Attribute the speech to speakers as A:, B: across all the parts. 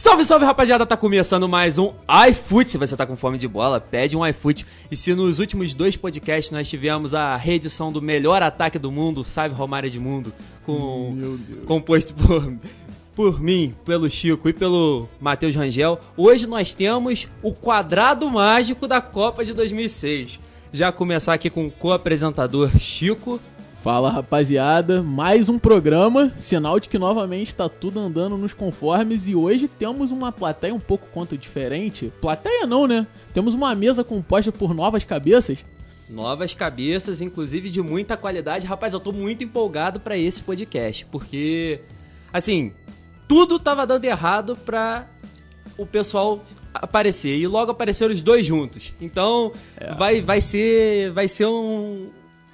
A: Salve, salve rapaziada, tá começando mais um iFoot. Se você tá com fome de bola, pede um iFoot. E se nos últimos dois podcasts nós tivemos a reedição do melhor ataque do mundo, Salve Romário Edmundo, com composto por por mim, pelo Chico e pelo Matheus Rangel, hoje nós temos o quadrado mágico da Copa de 2006. Já começar aqui com o co-apresentador Chico.
B: Fala rapaziada, mais um programa, sinal de que novamente tá tudo andando nos conformes e hoje temos uma plateia um pouco quanto diferente. Plateia não, né? Temos uma mesa composta por novas cabeças.
A: Novas cabeças, inclusive de muita qualidade. Rapaz, eu tô muito empolgado para esse podcast, porque assim, tudo tava dando errado pra o pessoal aparecer e logo apareceram os dois juntos. Então, é. vai vai ser vai ser um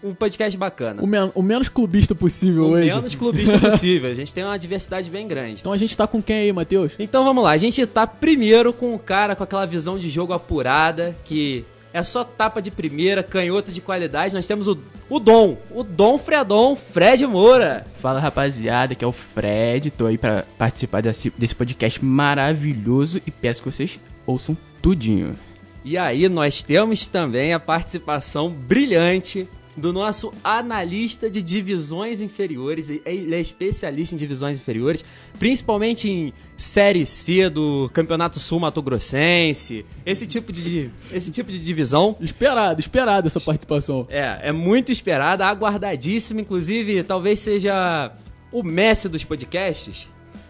A: um podcast bacana.
B: O, men o menos clubista possível
A: o
B: hoje.
A: O menos clubista possível. A gente tem uma diversidade bem grande.
B: Então a gente tá com quem aí, Matheus?
A: Então vamos lá. A gente tá primeiro com o cara com aquela visão de jogo apurada, que é só tapa de primeira, canhota de qualidade. Nós temos o, o Dom, o Dom Fredon, Fred Moura.
C: Fala rapaziada, que é o Fred. Tô aí para participar desse, desse podcast maravilhoso e peço que vocês ouçam tudinho.
A: E aí nós temos também a participação brilhante do nosso analista de divisões inferiores. Ele é especialista em divisões inferiores, principalmente em Série C do Campeonato Sul Mato Grossense, esse tipo de, esse tipo de divisão.
B: Esperado, esperado essa participação.
A: É, é muito esperada, aguardadíssima, inclusive talvez seja o Messi dos podcasts.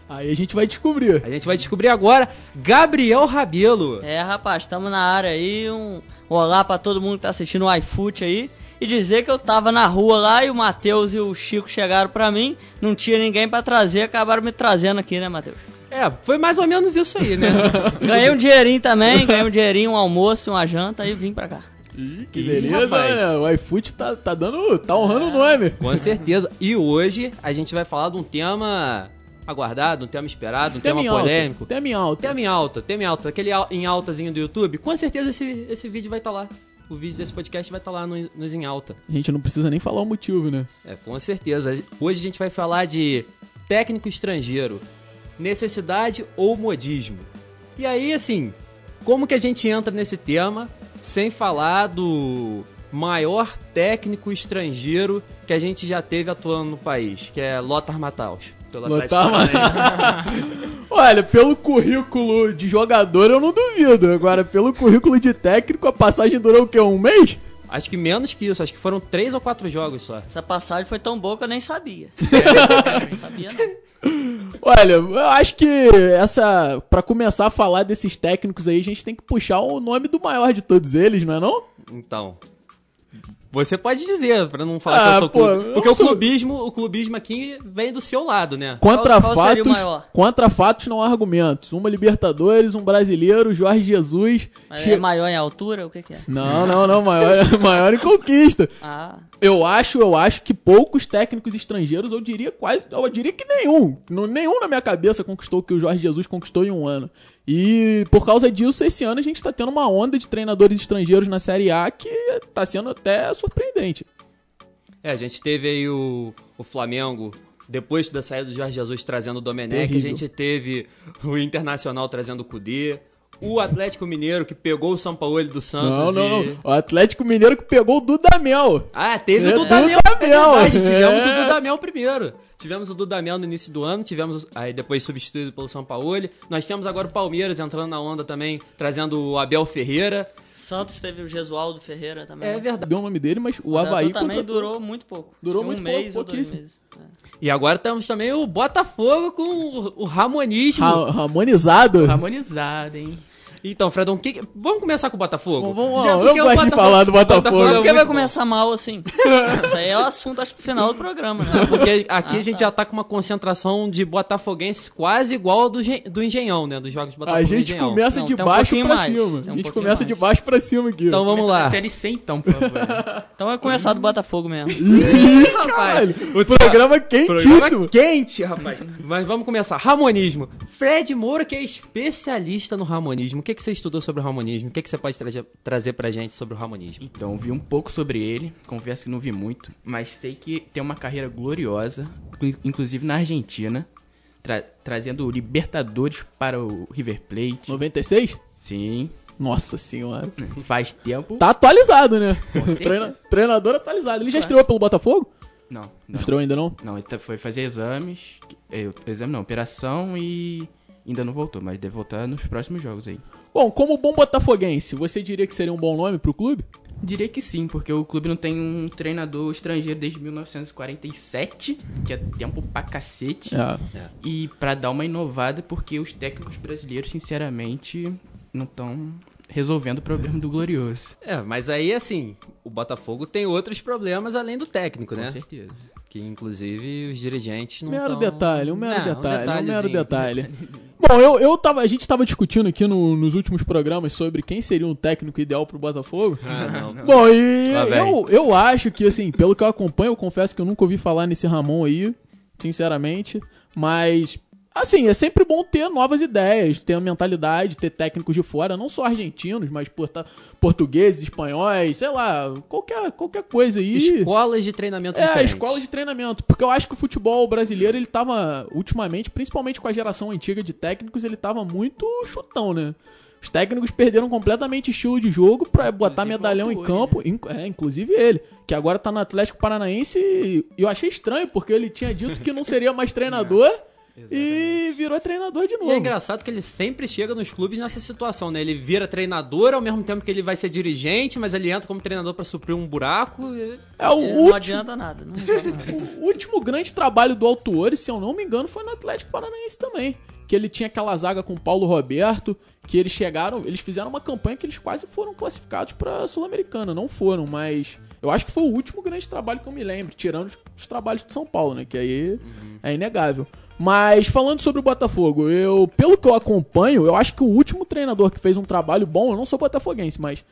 B: Aí a gente vai descobrir.
A: A gente vai descobrir agora Gabriel Rabelo.
D: É, rapaz, estamos na área aí. Um olá para todo mundo que tá assistindo o iFoot aí e dizer que eu tava na rua lá e o Matheus e o Chico chegaram pra mim, não tinha ninguém para trazer, acabaram me trazendo aqui, né, Matheus?
A: É, foi mais ou menos isso aí, né?
D: ganhei um dinheirinho também, ganhei um dinheirinho, um almoço, uma janta e vim pra cá.
B: Ih, que beleza, né? O iFoot tá, tá dando. tá honrando é, o nome.
A: Com certeza. E hoje a gente vai falar de um tema aguardado, um tema esperado, um tema, tema polêmico.
B: Alta, tema em alta.
A: Tema em alta, tema em alta. Aquele em altazinho do YouTube. Com certeza esse, esse vídeo vai estar tá lá o vídeo desse podcast vai estar tá lá no, nos em alta.
B: A gente não precisa nem falar o motivo, né?
A: É, com certeza. Hoje a gente vai falar de técnico estrangeiro, necessidade ou modismo. E aí, assim, como que a gente entra nesse tema sem falar do maior técnico estrangeiro que a gente já teve atuando no país, que é Lothar Matthaus.
B: Lothar Olha, pelo currículo de jogador eu não duvido. Agora, pelo currículo de técnico, a passagem durou o quê? Um mês?
A: Acho que menos que isso, acho que foram três ou quatro jogos só.
D: Essa passagem foi tão boa que eu nem sabia.
B: não. Olha, eu acho que essa. para começar a falar desses técnicos aí, a gente tem que puxar o nome do maior de todos eles, não é não?
A: Então. Você pode dizer, pra não falar ah, que eu sou pô, clube. Porque o sou... clubismo, o clubismo aqui vem do seu lado, né?
B: Contra qual, qual fatos, contra fatos não há argumentos. Uma Libertadores, um brasileiro, Jorge Jesus.
D: Mas che... é maior em altura? O que, que é?
B: Não, não, não. Maior, maior em conquista. Ah. Eu acho, eu acho que poucos técnicos estrangeiros, eu diria quase, eu diria que nenhum, nenhum na minha cabeça conquistou o que o Jorge Jesus conquistou em um ano. E por causa disso, esse ano a gente está tendo uma onda de treinadores estrangeiros na Série A que está sendo até surpreendente.
A: É, a gente teve aí o, o Flamengo depois da saída do Jorge Jesus trazendo o Domenech, Terrível. a gente teve o Internacional trazendo o Cudê, o Atlético Mineiro que pegou o São Paulo do Santos.
B: Não, não, e... não. O Atlético Mineiro que pegou o Dudamel.
A: Ah, teve é, o Dudamel. Dudamel. É tivemos o Dudamel primeiro. Tivemos o Dudamel no início do ano, tivemos aí depois substituído pelo São Paulo. Nós temos agora o Palmeiras entrando na onda também, trazendo o Abel Ferreira.
D: Santos teve o Gesualdo Ferreira também.
B: É verdade. Deu o nome dele, mas o, o Havaí
D: também durou muito pouco.
B: Durou
D: um
B: muito
D: mês
B: pouco,
D: ou dois meses. É.
A: E agora temos também o Botafogo com o Ramonismo.
B: Ra Ramonizado.
C: Ramonizado, hein?
A: Então, Fredão, que... vamos começar com o Botafogo?
B: Vamos, Já, eu gosto Botafogo... de falar do Botafogo. Botafogo
D: é Por que vai começar mal assim? Isso aí é o assunto, acho, pro final do programa, né?
A: Porque aqui ah, a gente tá. já tá com uma concentração de botafoguenses quase igual ao do, do Engenhão, né? Dos jogos do Botafogo
B: A gente começa Não, de baixo um pra mais. cima. Tem a gente um começa mais. de baixo pra cima aqui.
A: Então vamos lá.
C: Série C então, por favor.
D: então vai começar do Botafogo mesmo.
B: Ih, rapaz. O programa quentíssimo. Programa
A: quente, rapaz. Mas vamos começar. Ramonismo. Fred Moura, que é especialista no ramonismo. O que, que você estudou sobre o ramonismo? O que, que você pode tra trazer pra gente sobre o Ramonismo?
C: Então, vi um pouco sobre ele, confesso que não vi muito, mas sei que tem uma carreira gloriosa, inclusive na Argentina. tra- trazendo Libertadores para o River Plate.
B: 96?
C: Sim,
B: Nossa senhora.
C: faz tempo.
B: Tá atualizado, né? Treina- treinador atualizado. Ele já estreou pelo Botafogo?
C: Não,
B: Não
C: não.
B: estreou ainda não?
C: Não, ele tá- foi fazer exames. eh, Exame não, operação e ainda não voltou, mas deve voltar nos próximos jogos aí.
B: Bom, como bom botafoguense, você diria que seria um bom nome pro clube?
C: Diria que sim, porque o clube não tem um treinador estrangeiro desde 1947, que é tempo pra cacete.
B: É.
C: E pra dar uma inovada, porque os técnicos brasileiros, sinceramente, não estão resolvendo o problema do Glorioso.
A: É, mas aí, assim, o Botafogo tem outros problemas além do técnico,
C: Com
A: né?
C: certeza.
A: Que, inclusive, os dirigentes não
B: Mero
A: tão-
B: detalhe, um mero
A: Não,
B: detalhe, um mero
A: detalhezinho.
B: detalhe. Bom, eu, eu tava, a gente tava discutindo aqui no- nos últimos programas sobre quem seria um técnico ideal pro Botafogo.
A: Ah, não.
B: Bom, e eu, eu acho que, assim, pelo que eu acompanho, eu confesso que eu nunca ouvi falar nesse Ramon aí, sinceramente. Mas, assim, é sempre bom ter novas ideias, ter a mentalidade, ter técnicos de fora, não só argentinos, mas portugueses, espanhóis, sei lá, qualquer, qualquer coisa aí.
A: Escolas de treinamento
B: É,
A: diferentes.
B: escolas de treinamento. Porque eu acho que o futebol brasileiro, ele tava, ultimamente, principalmente com a geração antiga de técnicos, ele tava muito chutão, né? Os técnicos perderam completamente estilo de jogo pra botar medalhão em campo. Inc- É, inclusive ele, que agora tá no Atlético Paranaense. E eu achei estranho, porque ele tinha dito que não seria mais treinador e virou treinador de
A: E
B: novo.
A: é engraçado que ele sempre chega nos clubes nessa situação, né? Ele vira treinador ao mesmo tempo que ele vai ser dirigente, mas ele entra como treinador pra suprir um buraco. e-
B: É o
D: Não
B: último,
D: adianta nada, não resolve nada.
B: o último grande trabalho do Autuori, se eu não me engano, foi no Atlético Paranaense também. Que ele tinha aquela zaga com o Paulo Roberto, que eles chegaram, eles fizeram uma campanha que eles quase foram classificados pra Sul-Americana. Não foram, mas eu acho que foi o último grande trabalho que eu me lembro, tirando os, os trabalhos de São Paulo, né? Que aí é inegável. Mas falando sobre o Botafogo, eu, pelo que eu acompanho, eu acho que o último treinador que fez um trabalho bom, eu não sou botafoguense, mas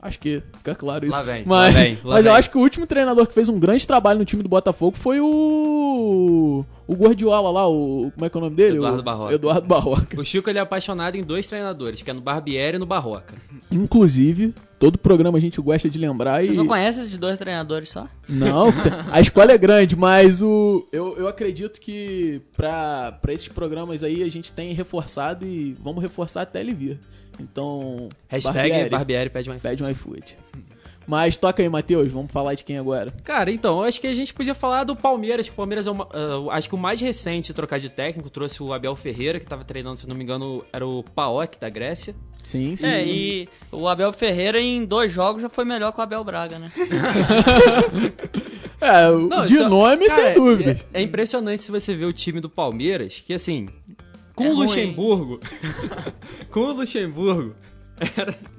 B: acho que fica claro isso.
A: Lá vem,
B: mas,
A: lá vem, lá
B: mas eu
A: vem.
B: acho que o último treinador que fez um grande trabalho no time do Botafogo foi o o Guardiola lá, o como é que é o nome dele?
A: Eduardo
B: O-
A: Barroca.
B: Eduardo Barroca.
A: O Chico ele é apaixonado em dois treinadores, que é no Barbieri e no Barroca.
B: Inclusive, todo programa a gente gosta de lembrar
D: Você
B: e
D: só conhece esses dois treinadores só?
B: Não, a escola é grande, mas o eu, eu acredito que pra, pra esses programas aí a gente tem reforçado e vamos reforçar até ele vir. Então,
A: Hashtag
B: Barbieri,
A: Barbieri, pede mais.
B: pede um iFood. Mas toca aí, Matheus, vamos falar de quem agora?
A: Cara, então, eu acho que a gente podia falar do Palmeiras, que o Palmeiras é uma, ah, acho que o mais recente a trocar de técnico, trouxe o Abel Ferreira, que tava treinando, se não me engano, era o PAOK da Grécia.
B: Sim, sim.
D: É, e o Abel Ferreira em dois jogos já foi melhor que o Abel Braga, né?
B: É,
A: Não,
B: de
A: isso-
B: nome,
A: cara,
B: sem dúvidas.
A: É, é impressionante se você ver o time do Palmeiras, que assim, com
D: É
A: o. Luxemburgo, com o Luxemburgo,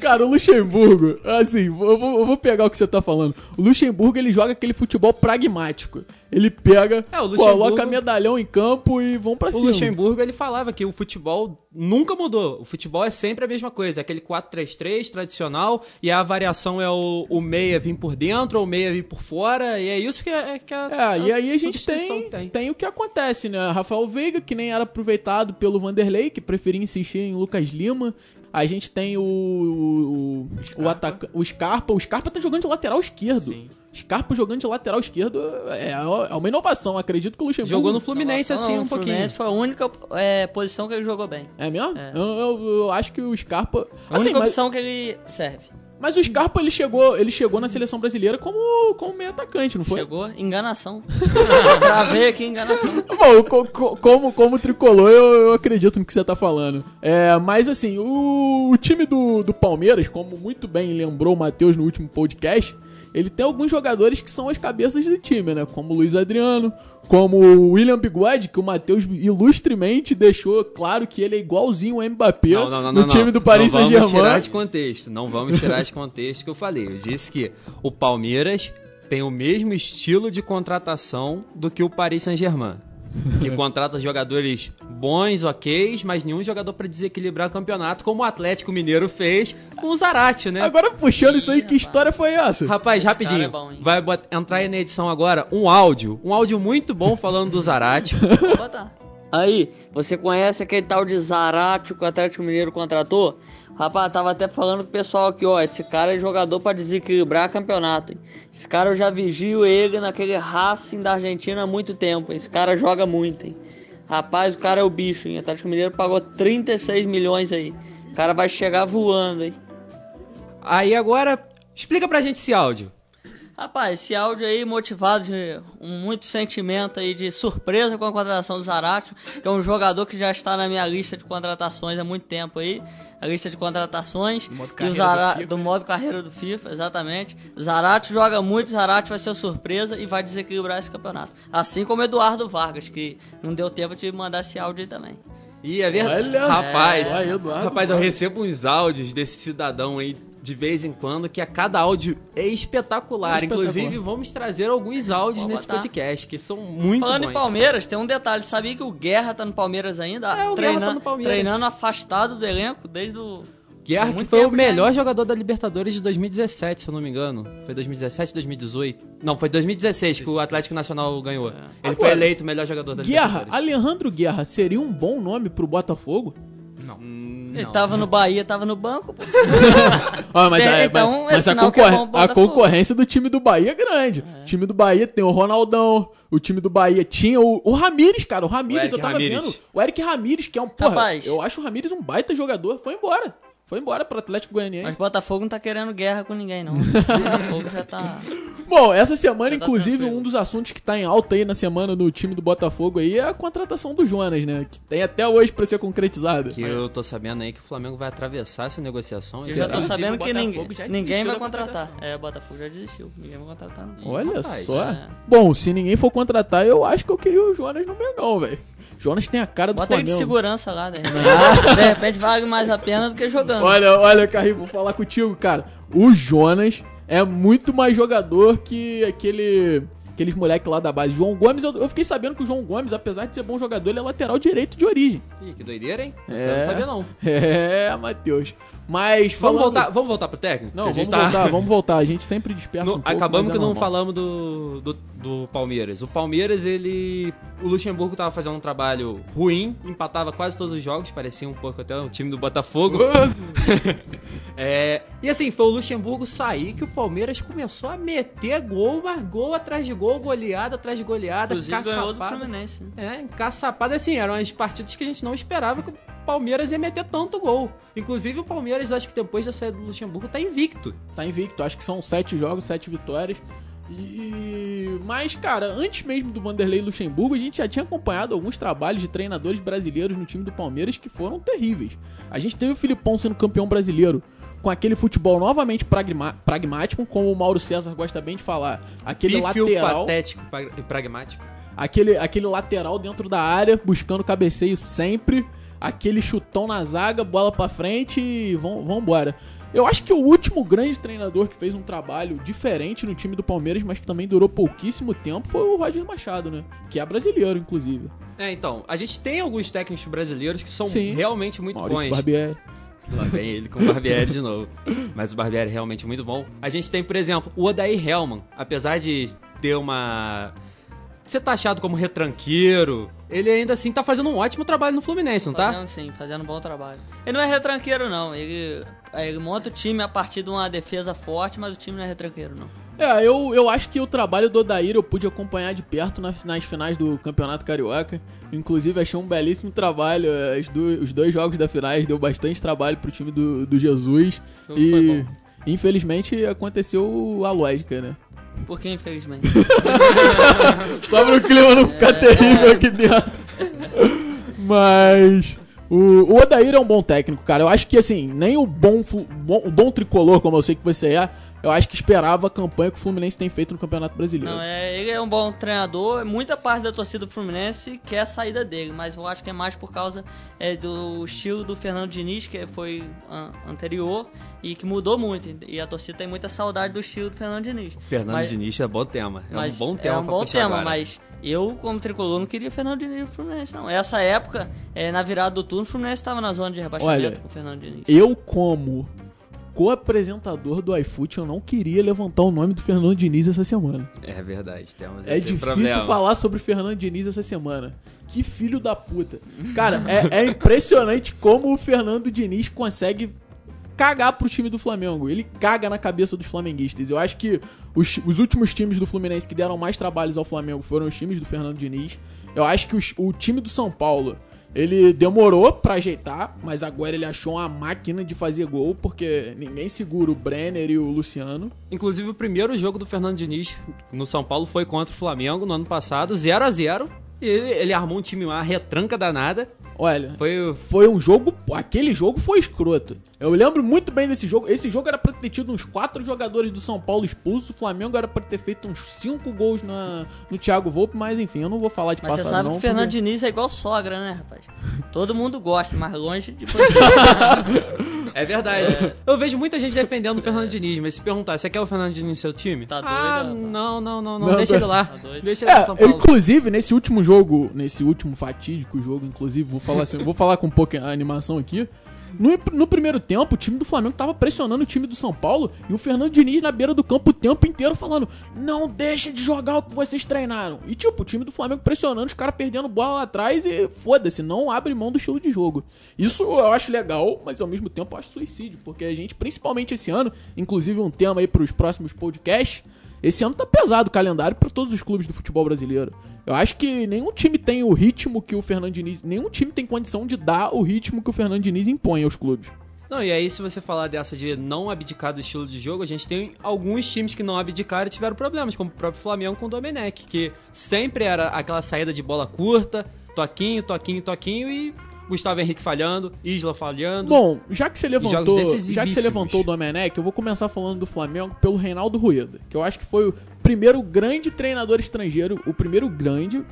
B: Cara, o Luxemburgo, assim, eu vou, eu vou pegar o que você tá falando. O Luxemburgo, ele joga aquele futebol pragmático. Ele pega,
A: É, o
B: coloca medalhão em campo e vão pra
A: o
B: cima.
A: Luxemburgo ele falava que o futebol nunca mudou. O futebol é sempre a mesma coisa, é aquele 4-3-3 tradicional e a variação é o, o meia vir por dentro ou o meia vir por fora, e é isso que é, que a,
B: É, e aí a gente
A: substituição
B: tem,
A: que
B: tem. o que acontece, né? Rafael Veiga, que nem era aproveitado pelo Vanderlei, que preferia insistir em Lucas Lima. A gente tem o. O, o, ataca, o Scarpa. O Scarpa tá jogando de lateral esquerdo.
C: Sim.
B: Scarpa jogando de lateral esquerdo é, é uma inovação. Acredito que o Luxemburgo.
A: Jogou no Fluminense assim um
D: o
A: pouquinho.
D: Fluminense foi a única é, posição que ele jogou bem.
B: É mesmo?
D: É.
B: Eu, eu- eu acho que o Scarpa.
D: A
B: Assim,
D: única
B: mas,
D: opção que ele serve.
B: Mas o Scarpa ele chegou, ele chegou na seleção brasileira como, como meio atacante, não foi?
D: Chegou, enganação. Travei aqui, enganação.
B: Bom, co- co- como, como tricolor, eu, eu acredito no que você tá falando. É, mas assim, o, o time do, do Palmeiras, como muito bem lembrou o Matheus no último podcast, ele tem alguns jogadores que são as cabeças do time, né? Como o Luiz Adriano, como o William Bigode, que o Matheus ilustremente deixou claro que ele é igualzinho ao Mbappé
A: Não, não, não,
B: no
A: não,
B: time
A: não.
B: do Paris
A: Não vamos tirar
B: Saint-Germain.
A: de contexto. Não vamos tirar de contexto que eu falei. Eu disse que o Palmeiras tem o mesmo estilo de contratação do que o Paris Saint-Germain. Que contrata jogadores bons, ok, mas nenhum jogador pra desequilibrar o campeonato, como o Atlético Mineiro fez com o Zarate, né?
B: Agora puxando isso aí, que história foi essa?
A: Rapaz,
D: Esse
A: rapidinho.
D: é bom,
A: vai entrar aí na edição agora um áudio. Um áudio muito bom falando do Zarate.
D: Vou botar. Aí, você conhece aquele tal de Zarate que o Atlético Mineiro contratou? Rapaz, tava até falando com o pessoal aqui, ó. Esse cara é jogador pra desequilibrar campeonato. Hein? Esse cara eu já vigio ele naquele Racing da Argentina há muito tempo. hein? Esse cara joga muito, hein? Rapaz, o cara é o bicho, hein? Atlético Mineiro pagou 36 milhões aí. O cara vai chegar voando aí.
A: Aí agora, explica pra gente esse áudio.
D: Rapaz, esse áudio aí motivado de um muito sentimento aí de surpresa com a contratação do Zaratio, que é um jogador que já está na minha lista de contratações há muito tempo aí. A lista de contratações do modo, e o Zara, do, do modo carreira do FIFA, exatamente. Zaratio joga muito, Zaratio vai ser surpresa e vai desequilibrar esse campeonato. Assim como Eduardo Vargas, que não deu tempo de mandar esse áudio aí também.
A: E é verdade. rapaz, é, rapaz, eu recebo uns áudios desse cidadão aí de vez em quando, que a cada áudio é espetacular. É espetacular. Inclusive, vamos trazer alguns áudios Vou nesse botar. podcast, que são muito
D: Falando
A: bons.
D: em Palmeiras, tem um detalhe. Sabia que o Guerra tá no Palmeiras ainda?
A: É, o Guerra tá no Palmeiras.
D: Treinando afastado do elenco desde o...
A: Guerra, que foi o melhor já. jogador da Libertadores de 2017, se eu não me engano. Foi 2017, 2018? Não, foi 2016 que o Atlético Nacional ganhou. É. Ele Agora, foi eleito o melhor jogador da
B: Guerra, Libertadores. Alejandro Guerra seria um bom nome pro Botafogo?
A: Não.
D: Ele tava no Bahia, tava no banco.
B: ah, mas, é, então, mas, mas a, concorre é a, concorrência do time do Bahia é grande. É. O time do Bahia tem o Ronaldão, o time do Bahia tinha o, o Ramires, cara. O Ramires, eu tava Ramires. vendo. O Eric Ramires, que é um porra. Rapaz. Eu acho o Ramires um baita jogador. Foi embora. Foi embora pro Atlético Goianiense.
D: Mas Botafogo não tá querendo guerra com ninguém, não. Botafogo já tá.
B: Bom, essa semana, tá inclusive, um dos assuntos que tá em alta aí na semana no time do Botafogo aí é a contratação do Jonas, né? Que tem até hoje pra ser concretizada.
A: Que eu tô sabendo aí que o Flamengo vai atravessar essa negociação.
D: Eu já tô sabendo que ninguém, ninguém vai contratar. É, o Botafogo já desistiu. Ninguém vai contratar. Não.
B: Olha Rapaz, só. É. Bom, se ninguém for contratar, eu acho que eu queria o Jonas no Mengão, velho. Jonas tem a cara do
D: Bota
B: Flamengo.
D: Bota ele de segurança lá, de repente. de repente vale mais a pena do que jogando.
B: Olha, olha, Carrinho, vou falar contigo, cara. O Jonas é muito mais jogador que aquele aqueles moleques lá da base. João Gomes, eu, eu, fiquei sabendo que o João Gomes, apesar de ser bom jogador, ele é lateral direito de origem.
A: Ih, que doideira, hein? É, Você não sabia, não.
B: É, Matheus. Mas
A: falando... Vamos voltar, vamos voltar pro técnico?
B: Não, vamos tá... voltar, vamos voltar. A gente sempre dispersa no, um pouco,
A: Acabamos que
B: é
A: não falamos do, do, do, Palmeiras. O Palmeiras, ele... O Luxemburgo tava fazendo um trabalho ruim, empatava quase todos os jogos, parecia um pouco até o time do Botafogo. é, e assim, foi o Luxemburgo sair que o Palmeiras começou a meter gol, mas gol atrás de gol, goleada atrás de goleada,
D: Inclusive ganhou do Fluminense.
A: Né? É, encaçapada, assim, eram as partidas que a gente não esperava que o Palmeiras ia meter tanto gol. Inclusive o Palmeiras, acho que depois da saída do Luxemburgo, tá invicto.
B: Tá invicto, acho que são sete jogos, sete vitórias. E mas cara, antes mesmo do Vanderlei Luxemburgo, a gente já tinha acompanhado alguns trabalhos de treinadores brasileiros no time do Palmeiras que foram terríveis. A gente teve o Filipão sendo campeão brasileiro com aquele futebol novamente pragmático, como o Mauro César gosta bem de falar, aquele lateral
A: patético e pragmático.
B: Aquele aquele lateral dentro da área, buscando cabeceio sempre, aquele chutão na zaga, bola para frente e vão vão embora. Eu acho que o último grande treinador que fez um trabalho diferente no time do Palmeiras, mas que também durou pouquíssimo tempo, foi o Roger Machado, né? Que é brasileiro, inclusive.
A: É, então, a gente tem alguns técnicos brasileiros que são Sim. realmente muito
B: Maurício
A: bons.
B: Barbieri.
A: Lá vem ele com o Barbieri de novo. Mas o Barbieri é realmente muito bom. A gente tem, por exemplo, o Odair Hellman. Apesar de ter uma ser taxado como retranqueiro, ele ainda assim tá fazendo um ótimo trabalho no Fluminense, não
D: tá? Fazendo sim, fazendo um bom trabalho. Ele não é retranqueiro, não. Ele, ele monta o time a partir de uma defesa forte, mas o time não é retranqueiro, não.
B: É, eu, eu acho que o trabalho do Odair eu pude acompanhar de perto nas, nas finais do Campeonato Carioca. Inclusive, achei um belíssimo trabalho. As do, os dois jogos da finais deu bastante trabalho pro time do, do Jesus. E infelizmente aconteceu a lógica, né?
D: Por que infelizmente?
B: Só pro clima não ficar é, terrível aqui dentro. Mas. O, o Odair é um bom técnico, cara. Eu acho que assim, nem o bom, bom, o bom tricolor, como eu sei que você é, eu acho que esperava a campanha que o Fluminense tem feito no Campeonato Brasileiro.
D: Não, é, ele é um bom treinador, muita parte da torcida do Fluminense quer a saída dele, mas eu acho que é mais por causa é, do estilo do Fernando Diniz, que foi an anterior e que mudou muito. E a torcida tem muita saudade do estilo do Fernando Diniz. O
A: Fernando mas, Diniz é bom tema. É um bom tema.
D: É um bom tema, agora. mas eu, como tricolor, não queria Fernando Diniz no Fluminense, não. Essa época, é, na virada do turno, o Fluminense estava na zona de rebaixamento Olha, com o Fernando Diniz.
B: Eu, como co-apresentador do iFoot, eu não queria levantar o nome do Fernando Diniz essa semana.
A: É verdade, temos
B: É difícil
A: problema.
B: falar sobre Fernando Diniz essa semana. Que filho da puta. Cara, é, é impressionante como o Fernando Diniz consegue cagar pro time do Flamengo. Ele caga na cabeça dos flamenguistas. Eu acho que os, os últimos times do Fluminense que deram mais trabalhos ao Flamengo foram os times do Fernando Diniz. Eu acho que os, o time do São Paulo ele demorou para ajeitar, mas agora ele achou uma máquina de fazer gol, porque ninguém segura o Brenner e o Luciano.
A: Inclusive, o primeiro jogo do Fernando Diniz no São Paulo foi contra o Flamengo no ano passado, 0 a 0 E ele, ele armou um time, uma retranca danada.
B: Olha, foi, foi um jogo. Aquele jogo foi escroto. Eu lembro muito bem desse jogo. Esse jogo era pra ter tido uns quatro jogadores do São Paulo expulsos. O Flamengo era pra ter feito uns cinco gols na, no Thiago Volpe, mas enfim, eu não vou falar de
D: mas
B: passado.
D: Mas você sabe
B: não,
D: que o Fernando porque... Diniz é igual sogra, né, rapaz? Todo mundo gosta, mas longe de.
A: é verdade. É. Eu vejo muita gente defendendo o Fernando Diniz, mas se perguntar, você quer o Fernando Diniz no seu time?
D: Tá doido?
A: Ah, não, não, não, não. deixa ele lá. Tá deixa
B: ele é, São Paulo. Inclusive, nesse último jogo, nesse último fatídico jogo, inclusive, vou falar assim, vou falar com um pouco a animação aqui. No, no, primeiro tempo, o time do Flamengo tava pressionando o time do São Paulo e o Fernando Diniz na beira do campo o tempo inteiro falando: não deixa de jogar o que vocês treinaram. E tipo, o time do Flamengo pressionando, os caras perdendo bola lá atrás e foda-se, não abre mão do estilo de jogo. Isso eu acho legal, mas ao mesmo tempo eu acho suicídio, porque a gente, principalmente esse ano, inclusive um tema aí pros próximos podcasts, esse ano tá pesado o calendário para todos os clubes do futebol brasileiro. Eu acho que nenhum time tem o ritmo que o Fernando Diniz. Nenhum time tem condição de dar o ritmo que o Fernando Diniz impõe aos clubes.
A: Não, e aí se você falar dessa de não abdicar do estilo de jogo, a gente tem alguns times que não abdicaram e tiveram problemas, como o próprio Flamengo com o Domenech, que sempre era aquela saída de bola curta, toquinho, toquinho, toquinho e Gustavo Henrique falhando, Isla falhando.
B: Bom, já que você levantou, já que você levantou o Domenech, eu vou começar falando do Flamengo pelo Reinaldo Rueda, que eu acho que foi o primeiro grande treinador estrangeiro, o primeiro grande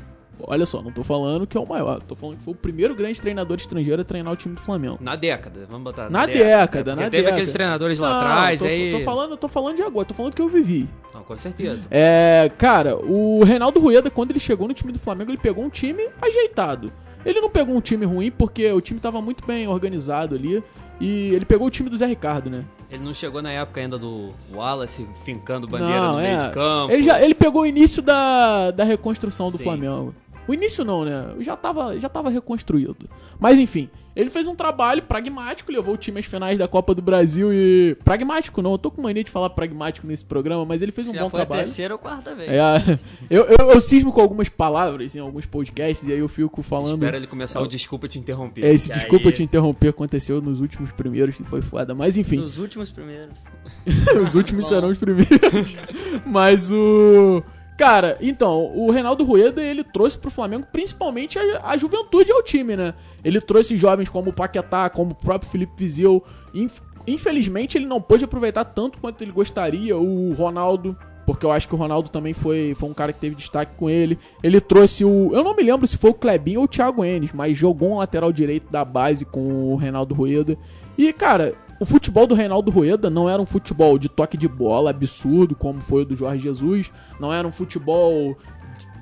B: Olha só, não tô falando que é o maior, tô falando que foi o primeiro grande treinador estrangeiro a treinar o time do Flamengo.
A: Na década, vamos botar.
B: Na, na década, década na
A: teve
B: década.
A: aqueles treinadores lá atrás,
B: tô,
A: aí.
B: Tô falando, tô falando de agora, tô falando que eu vivi.
A: Não, com certeza.
B: É, cara, o Reinaldo Rueda, quando ele chegou no time do Flamengo, ele pegou um time ajeitado. Ele não pegou um time ruim porque o time tava muito bem organizado ali. E ele pegou o time do Zé Ricardo, né?
A: Ele não chegou na época ainda do Wallace fincando bandeira não, no
B: é.
A: meio de campo.
B: Ele, já, ele pegou o início da, da reconstrução do Sim. Flamengo. O início não, né? Já tava, já tava reconstruído. Mas enfim, ele fez um trabalho pragmático, levou o time às finais da Copa do Brasil e. Pragmático não, eu tô com mania de falar pragmático nesse programa, mas ele fez um
D: já
B: bom
D: foi
B: trabalho.
D: A terceira ou quarta vez.
B: É, eu, eu, eu, cismo com algumas palavras em alguns podcasts e aí eu fico falando.
A: Espera ele começar o desculpa te interromper.
B: É, esse desculpa aí... te interromper aconteceu nos últimos primeiros e foi foda. Mas enfim.
D: Nos últimos primeiros.
B: os últimos serão os primeiros. mas o. Cara, então, o Reinaldo Rueda, ele trouxe pro Flamengo principalmente a, a juventude ao time, né? Ele trouxe jovens como o Paquetá, como o próprio Felipe Vizeu. Inf infelizmente, ele não pôde aproveitar tanto quanto ele gostaria. O Ronaldo, porque eu acho que o Ronaldo também foi, foi um cara que teve destaque com ele. Ele trouxe o. Eu não me lembro se foi o Klebinho ou o Thiago Enes, mas jogou um lateral direito da base com o Reinaldo Rueda. E, cara, o futebol do Reinaldo Rueda não era um futebol de toque de bola absurdo, como foi o do Jorge Jesus. Não era um futebol,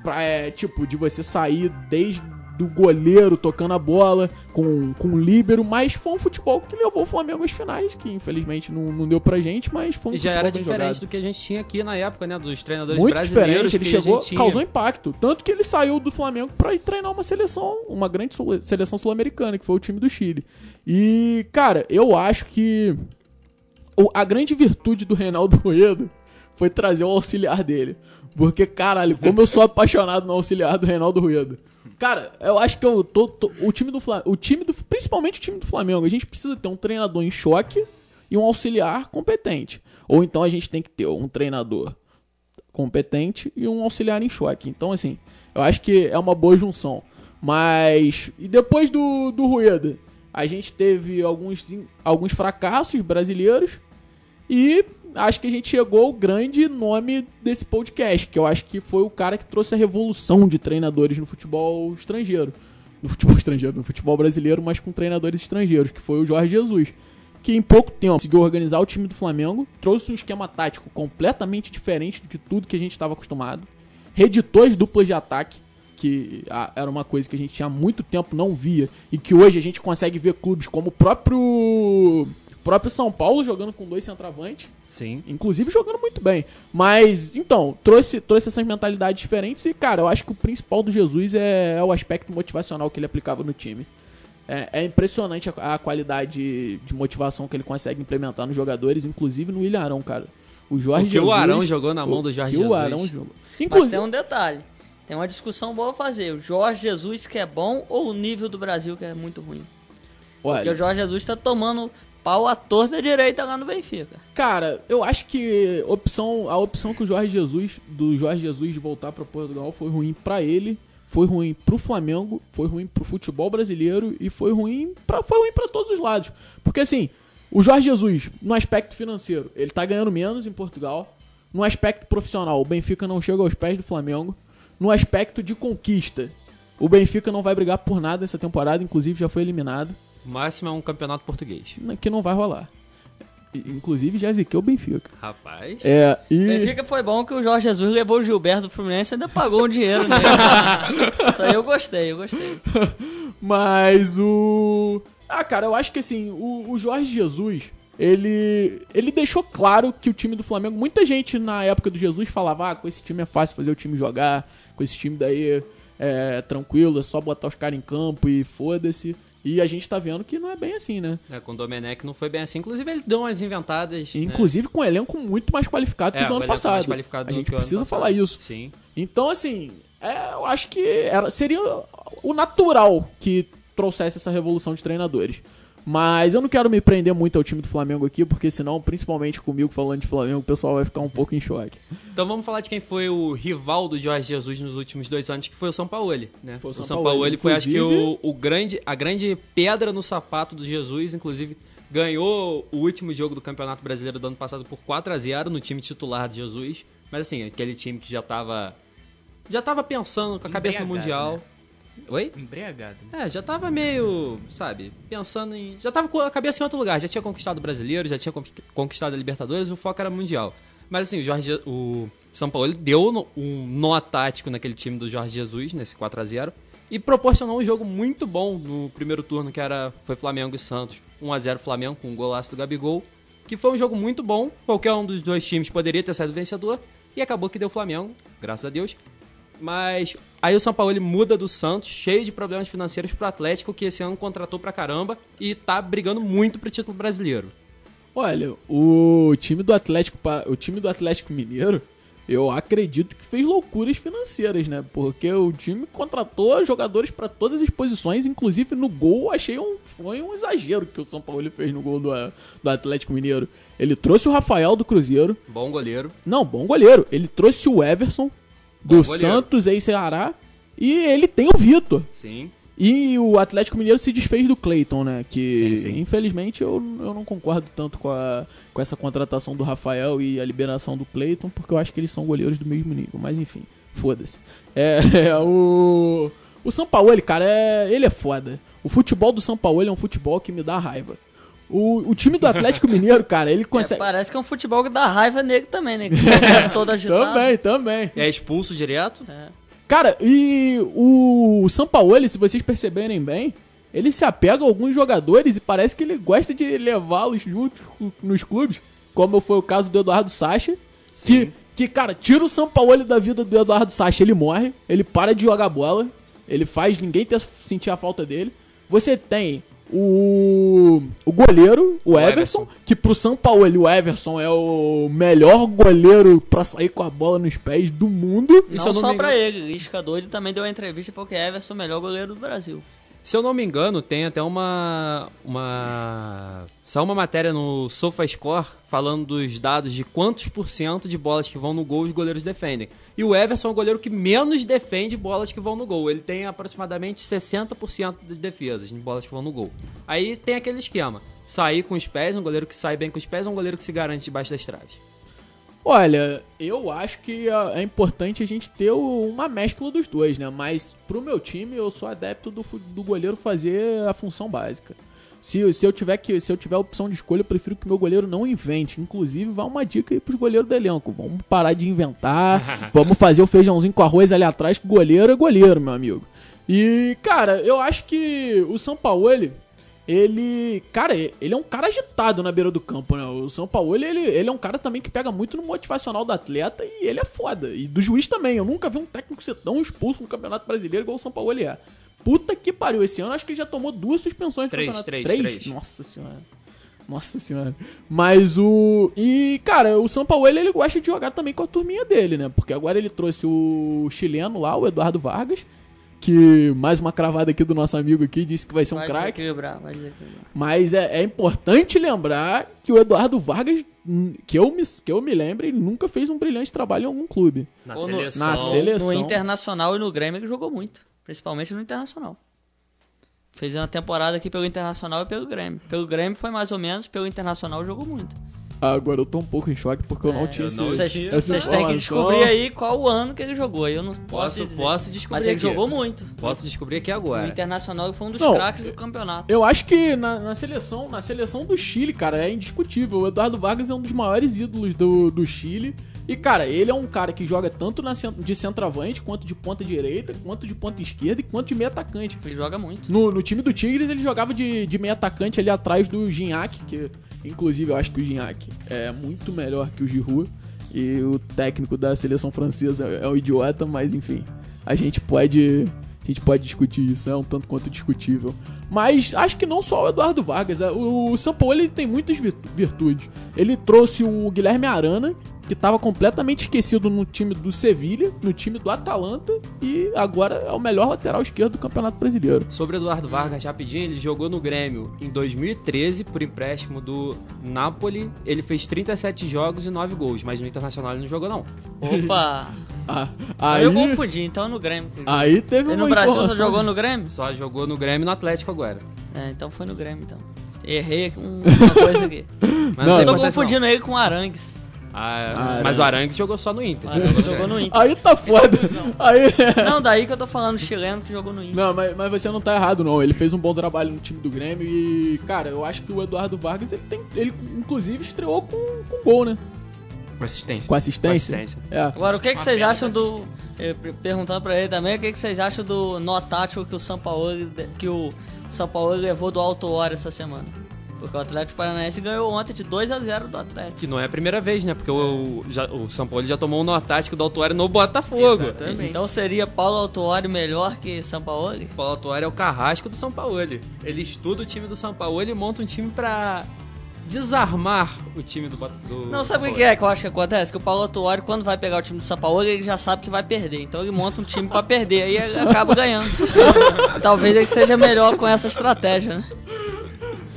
B: pra, é, tipo, de você sair desde do goleiro tocando a bola com, com o líbero, mas foi um futebol que levou o Flamengo às finais, que infelizmente não, não deu pra gente, mas foi um
A: e já
B: era
A: diferente
B: jogado.
A: do que a gente tinha aqui na época, né, dos treinadores
B: Muito
A: brasileiros.
B: Diferente. Ele chegou, causou impacto, tanto que ele saiu do Flamengo para ir treinar uma seleção, uma grande seleção sul-americana, que foi o time do Chile. E, cara, eu acho que a grande virtude do Reinaldo Rueda foi trazer o auxiliar dele. Porque, caralho, como eu sou apaixonado no auxiliar do Reinaldo Rueda. Cara, eu acho que eu tô, tô, o time do Flamengo, o time do, principalmente o time do Flamengo, a gente precisa ter um treinador em choque e um auxiliar competente. Ou então a gente tem que ter um treinador competente e um auxiliar em choque. Então, assim, eu acho que é uma boa junção. Mas. E depois do, do Rueda, a gente teve alguns, alguns fracassos brasileiros. E acho que a gente chegou ao grande nome desse podcast, que eu acho que foi o cara que trouxe a revolução de treinadores no futebol estrangeiro. No futebol estrangeiro, no futebol brasileiro, mas com treinadores estrangeiros, que foi o Jorge Jesus. Que em pouco tempo conseguiu organizar o time do Flamengo, trouxe um esquema tático completamente diferente do que tudo que a gente estava acostumado, reeditou as duplas de ataque, que era uma coisa que a gente tinha muito tempo não via, e que hoje a gente consegue ver clubes como o próprio próprio São Paulo jogando com dois centroavantes.
A: Sim.
B: Inclusive jogando muito bem. Mas, então, trouxe, trouxe essas mentalidades diferentes e, cara, eu acho que o principal do Jesus é, é o aspecto motivacional que ele aplicava no time. É, é impressionante a, a qualidade de motivação que ele consegue implementar nos jogadores, inclusive no William Arão, cara. O Jorge
A: O que
B: Jesus,
A: o Arão jogou na mão
B: o
A: do Jorge Jesus.
B: O Arão jogou.
D: Mas
B: Inclusive,
D: tem um detalhe. Tem uma discussão boa a fazer. O Jorge Jesus que é bom ou o nível do Brasil que é muito ruim? Porque
B: olha,
D: o Jorge Jesus tá tomando pau à torta direita lá no Benfica.
B: cara, eu acho que opção, a opção que o Jorge Jesus, do Jorge Jesus de voltar para Portugal foi ruim para ele, foi ruim pro Flamengo, foi ruim pro futebol brasileiro e foi ruim para foi ruim para todos os lados. Porque assim, o Jorge Jesus, no aspecto financeiro, ele tá ganhando menos em Portugal. No aspecto profissional, o Benfica não chega aos pés do Flamengo. No aspecto de conquista, o Benfica não vai brigar por nada essa temporada, inclusive já foi eliminado,
A: O máximo é um campeonato português.
B: que não vai rolar. Inclusive já ziqueu o Benfica.
A: Rapaz.
B: É, e.
D: Benfica foi bom que o Jorge Jesus levou o Gilberto do Fluminense e ainda pagou um dinheiro nele. Isso aí eu gostei, eu gostei.
B: Mas o. Ah, cara, eu acho que assim, o, o Jorge Jesus, ele. Ele deixou claro que o time do Flamengo. Muita gente na época do Jesus falava: ah, com esse time é fácil fazer o time jogar, com esse time daí é tranquilo, é só botar os caras em campo e foda-se. E a gente tá vendo que não é bem assim, né?
A: É, com o Domenech não foi bem assim. Inclusive, ele deu umas inventadas. né?
B: Inclusive com um elenco muito mais qualificado que
A: É,
B: o do ano passado.
A: qualificado
B: A
A: do
B: gente
A: que
B: precisa falar isso.
A: Sim.
B: Então, assim, é, eu acho que era, seria o natural que trouxesse essa revolução de treinadores. Mas eu não quero me prender muito ao time do Flamengo aqui, porque senão, principalmente comigo falando de Flamengo, o pessoal vai ficar um pouco em choque.
A: Então vamos falar de quem foi o rival do Jorge Jesus nos últimos dois anos, que foi o São Paulo, né?
B: Foi o
A: o
B: São
A: São
B: Paulo,
A: Paulo foi, acho que, o, o grande, a grande pedra no sapato do Jesus, inclusive ganhou o último jogo do Campeonato Brasileiro do ano passado por 4 a 0 no time titular de Jesus. Mas assim, aquele time que já tava já tava pensando com a cabeça no Mundial. Oi?
C: Embriagado.
A: É, já tava meio, sabe, pensando em. Já tava com a cabeça em outro lugar. Já tinha conquistado o brasileiro, já tinha con- conquistado a Libertadores, o foco era mundial. Mas assim, o Jorge. O São Paulo deu um nó tático naquele time do Jorge Jesus, nesse 4x0. E proporcionou um jogo muito bom no primeiro turno, que era foi Flamengo e Santos. 1x0 Flamengo, com um golaço do Gabigol. Que foi um jogo muito bom. Qualquer um dos dois times poderia ter saído vencedor. E acabou que deu Flamengo, graças a Deus. Mas aí o São Paulo ele muda do Santos, cheio de problemas financeiros pro Atlético, que esse ano contratou pra caramba e tá brigando muito pro título brasileiro.
B: Olha, o time do Atlético, o time do Atlético Mineiro, eu acredito que fez loucuras financeiras, né? Porque o time contratou jogadores pra todas as posições, inclusive no gol, eu achei um foi um exagero que o São Paulo fez no gol do, do Atlético Mineiro. Ele trouxe o Rafael do Cruzeiro,
A: Bom goleiro.
B: não, bom goleiro. Ele trouxe o Everson do
A: Bom.
B: Santos ex-Ceará e ele tem o Vitor.
A: Sim.
B: E o Atlético Mineiro se desfez do Cleiton, né? Que
A: Sim, sim.
B: infelizmente eu, eu não concordo tanto com, a, com essa contratação do Rafael e a liberação do Cleiton, porque eu acho que eles são goleiros do mesmo nível. Mas enfim, foda-se. É, é, o. O São Paulo, cara, é, ele é foda. O futebol do São Paulo é um futebol que me dá raiva. O, o time do Atlético Mineiro, cara, ele
D: É,
B: consegue.
D: parece que é um futebol que dá raiva nele também, né? Que tá todo agitado.
B: também, também.
A: E é expulso direto.
B: Cara, e o Sampaoli, se vocês perceberem bem, ele se apega a alguns jogadores e parece que ele gosta de levá-los juntos nos clubes, como foi o caso do Eduardo Sacha, que, que, cara, tira o Sampaoli da vida do Eduardo Sacha, ele morre, ele para de jogar bola, ele faz ninguém ter, sentir a falta dele. Você tem o, o goleiro, o,
A: O
B: Everson,
A: Everson.
B: que pro São Paulo o Everson é o melhor goleiro pra sair com a bola nos pés do mundo.
A: E
D: Não
A: não
D: só
A: engano-
D: ele, Lisca doido também deu uma entrevista e falou que Everson é o melhor goleiro do Brasil.
A: Se eu não me engano, tem até uma. uma. Só uma matéria no SofaScore falando dos dados de quantos por cento de bolas que vão no gol os goleiros defendem. E o Everson é o goleiro que menos defende bolas que vão no gol. Ele tem aproximadamente 60% de defesas de bolas que vão no gol. Aí tem aquele esquema: sair com os pés, um goleiro que sai bem com os pés, um goleiro que se garante debaixo das traves.
B: Olha, eu acho que é é importante a gente ter uma mescla dos dois, né? Mas pro meu time, eu sou adepto do, do goleiro fazer a função básica. Se, se, eu tiver que, se eu tiver a opção de escolha, eu prefiro que meu goleiro não invente. Inclusive, vá uma dica aí pros goleiros do elenco. Vamos parar de inventar. vamos fazer o feijãozinho com arroz ali atrás, que goleiro é goleiro, meu amigo. E, cara, eu acho que o São Paulo, ele, ele, cara, ele é um cara agitado na beira do campo, né? O São Paulo, ele, ele é um cara também que pega muito no motivacional do atleta e ele é foda. E do juiz também. Eu nunca vi um técnico ser tão expulso no Campeonato Brasileiro igual o São Paulo é. Puta que pariu. Esse ano acho que ele já tomou duas suspensões
A: Três,
B: campeonato.
A: três,
B: três?
A: três.
B: Nossa senhora. Nossa senhora. Mas o. E, cara, o São Paulo ele gosta de jogar também com a turminha dele, né? Porque agora ele trouxe o chileno lá, o Eduardo Vargas. Que mais uma cravada aqui do nosso amigo aqui disse que vai ser um
D: Vai
B: craque. Mas é, é importante lembrar que o Eduardo Vargas, que eu me, que eu me lembre, ele nunca fez um brilhante trabalho em algum clube.
A: Na
D: Ou no-
A: seleção.
B: na seleção.
D: No Internacional e no Grêmio ele jogou muito. Principalmente no Internacional. Fez uma temporada aqui pelo Internacional e pelo Grêmio. Pelo Grêmio foi mais ou menos, pelo Internacional jogou muito.
B: Agora eu tô um pouco em choque porque eu não
D: É,
B: tinha
A: eu
B: esse-
A: não
D: Vocês
A: tinha
B: essa
D: vocês têm que
B: informação.
D: descobrir aí qual o ano que ele jogou. Eu não posso,
A: Posso,
D: dizer.
A: posso descobrir
D: Mas ele
A: aqui.
D: jogou muito.
A: Posso descobrir aqui
D: O
A: agora.
D: Internacional foi um dos
B: Não,
D: craques do campeonato.
B: Eu acho que na, na seleção, na seleção do Chile, cara, é indiscutível. O Eduardo Vargas é um dos maiores ídolos do, do Chile. E, cara, ele é um cara que joga tanto na, de centroavante, quanto de ponta direita, quanto de ponta esquerda e quanto de meio atacante.
D: Ele joga muito.
B: No, no time do Tigres, ele jogava de, de meio atacante ali atrás do Gignac, que inclusive eu acho que o Gignac é muito melhor que o Giroud. E o técnico da seleção francesa é um idiota, mas enfim, a gente pode a gente pode discutir isso, é um tanto quanto discutível. Mas acho que não só o Eduardo Vargas, é, o Sampaoli ele tem muitas virtu- virtudes. Ele trouxe o Guilherme Arana, que estava completamente esquecido no time do Sevilha, no time do Atalanta e agora é o melhor lateral esquerdo do Campeonato Brasileiro.
A: Sobre Eduardo Vargas, rapidinho, ele jogou no Grêmio em 2013 por empréstimo do Napoli. Ele fez 37 jogos e 9 gols, mas no Internacional ele não jogou não.
D: Opa!
B: Ah, aí,
D: eu confundi, então é no Grêmio.
B: aí teve uma
D: no Brasil só jogou no Grêmio?
A: Só jogou no Grêmio e no Atlético agora.
D: É, então foi no Grêmio, então. Errei um- uma coisa aqui.
A: Mas
B: Não,
D: Eu tô confundindo ele com o Arangues.
A: Não. Ah,
B: Ah,
A: mas o
B: Arangues.
A: Jogou só no Inter.
D: Arangues jogou no Inter.
B: Aí tá foda. Aí...
D: Não, daí que eu tô falando chileno que jogou no Inter.
B: Não, mas, mas você não tá errado, não. Ele fez um bom trabalho no time do Grêmio e, cara, eu acho que o Eduardo Vargas, ele tem. Ele, inclusive, estreou com, com gol, né?
C: Com assistência.
B: Com assistência.
A: Com assistência.
B: É.
D: Agora, o que, que vocês acham do. eh, per- Perguntando pra ele também, o que, que vocês acham do nó tático que o São Paulo que o São Paulo levou do Alto Hora essa semana? Porque o Atlético Paranaense ganhou ontem de 2 a 0 do Atlético.
A: Que não é a primeira vez, né? Porque o, já- o São Paulo já tomou um nó tático do Autuário no Botafogo.
C: Exatamente.
D: Então seria Paulo Autuori melhor que São Paulo?
A: Paulo Autuário é o carrasco do São Paulo. Ele estuda o time do São Paulo e monta um time pra desarmar o time do, do
D: Não, sabe o que é que eu acho que acontece? Que o Paulo Autuori, quando vai pegar o time do São Paulo, ele já sabe que vai perder. Então ele monta um time pra perder, aí acaba ganhando. Talvez ele seja melhor com essa estratégia, né?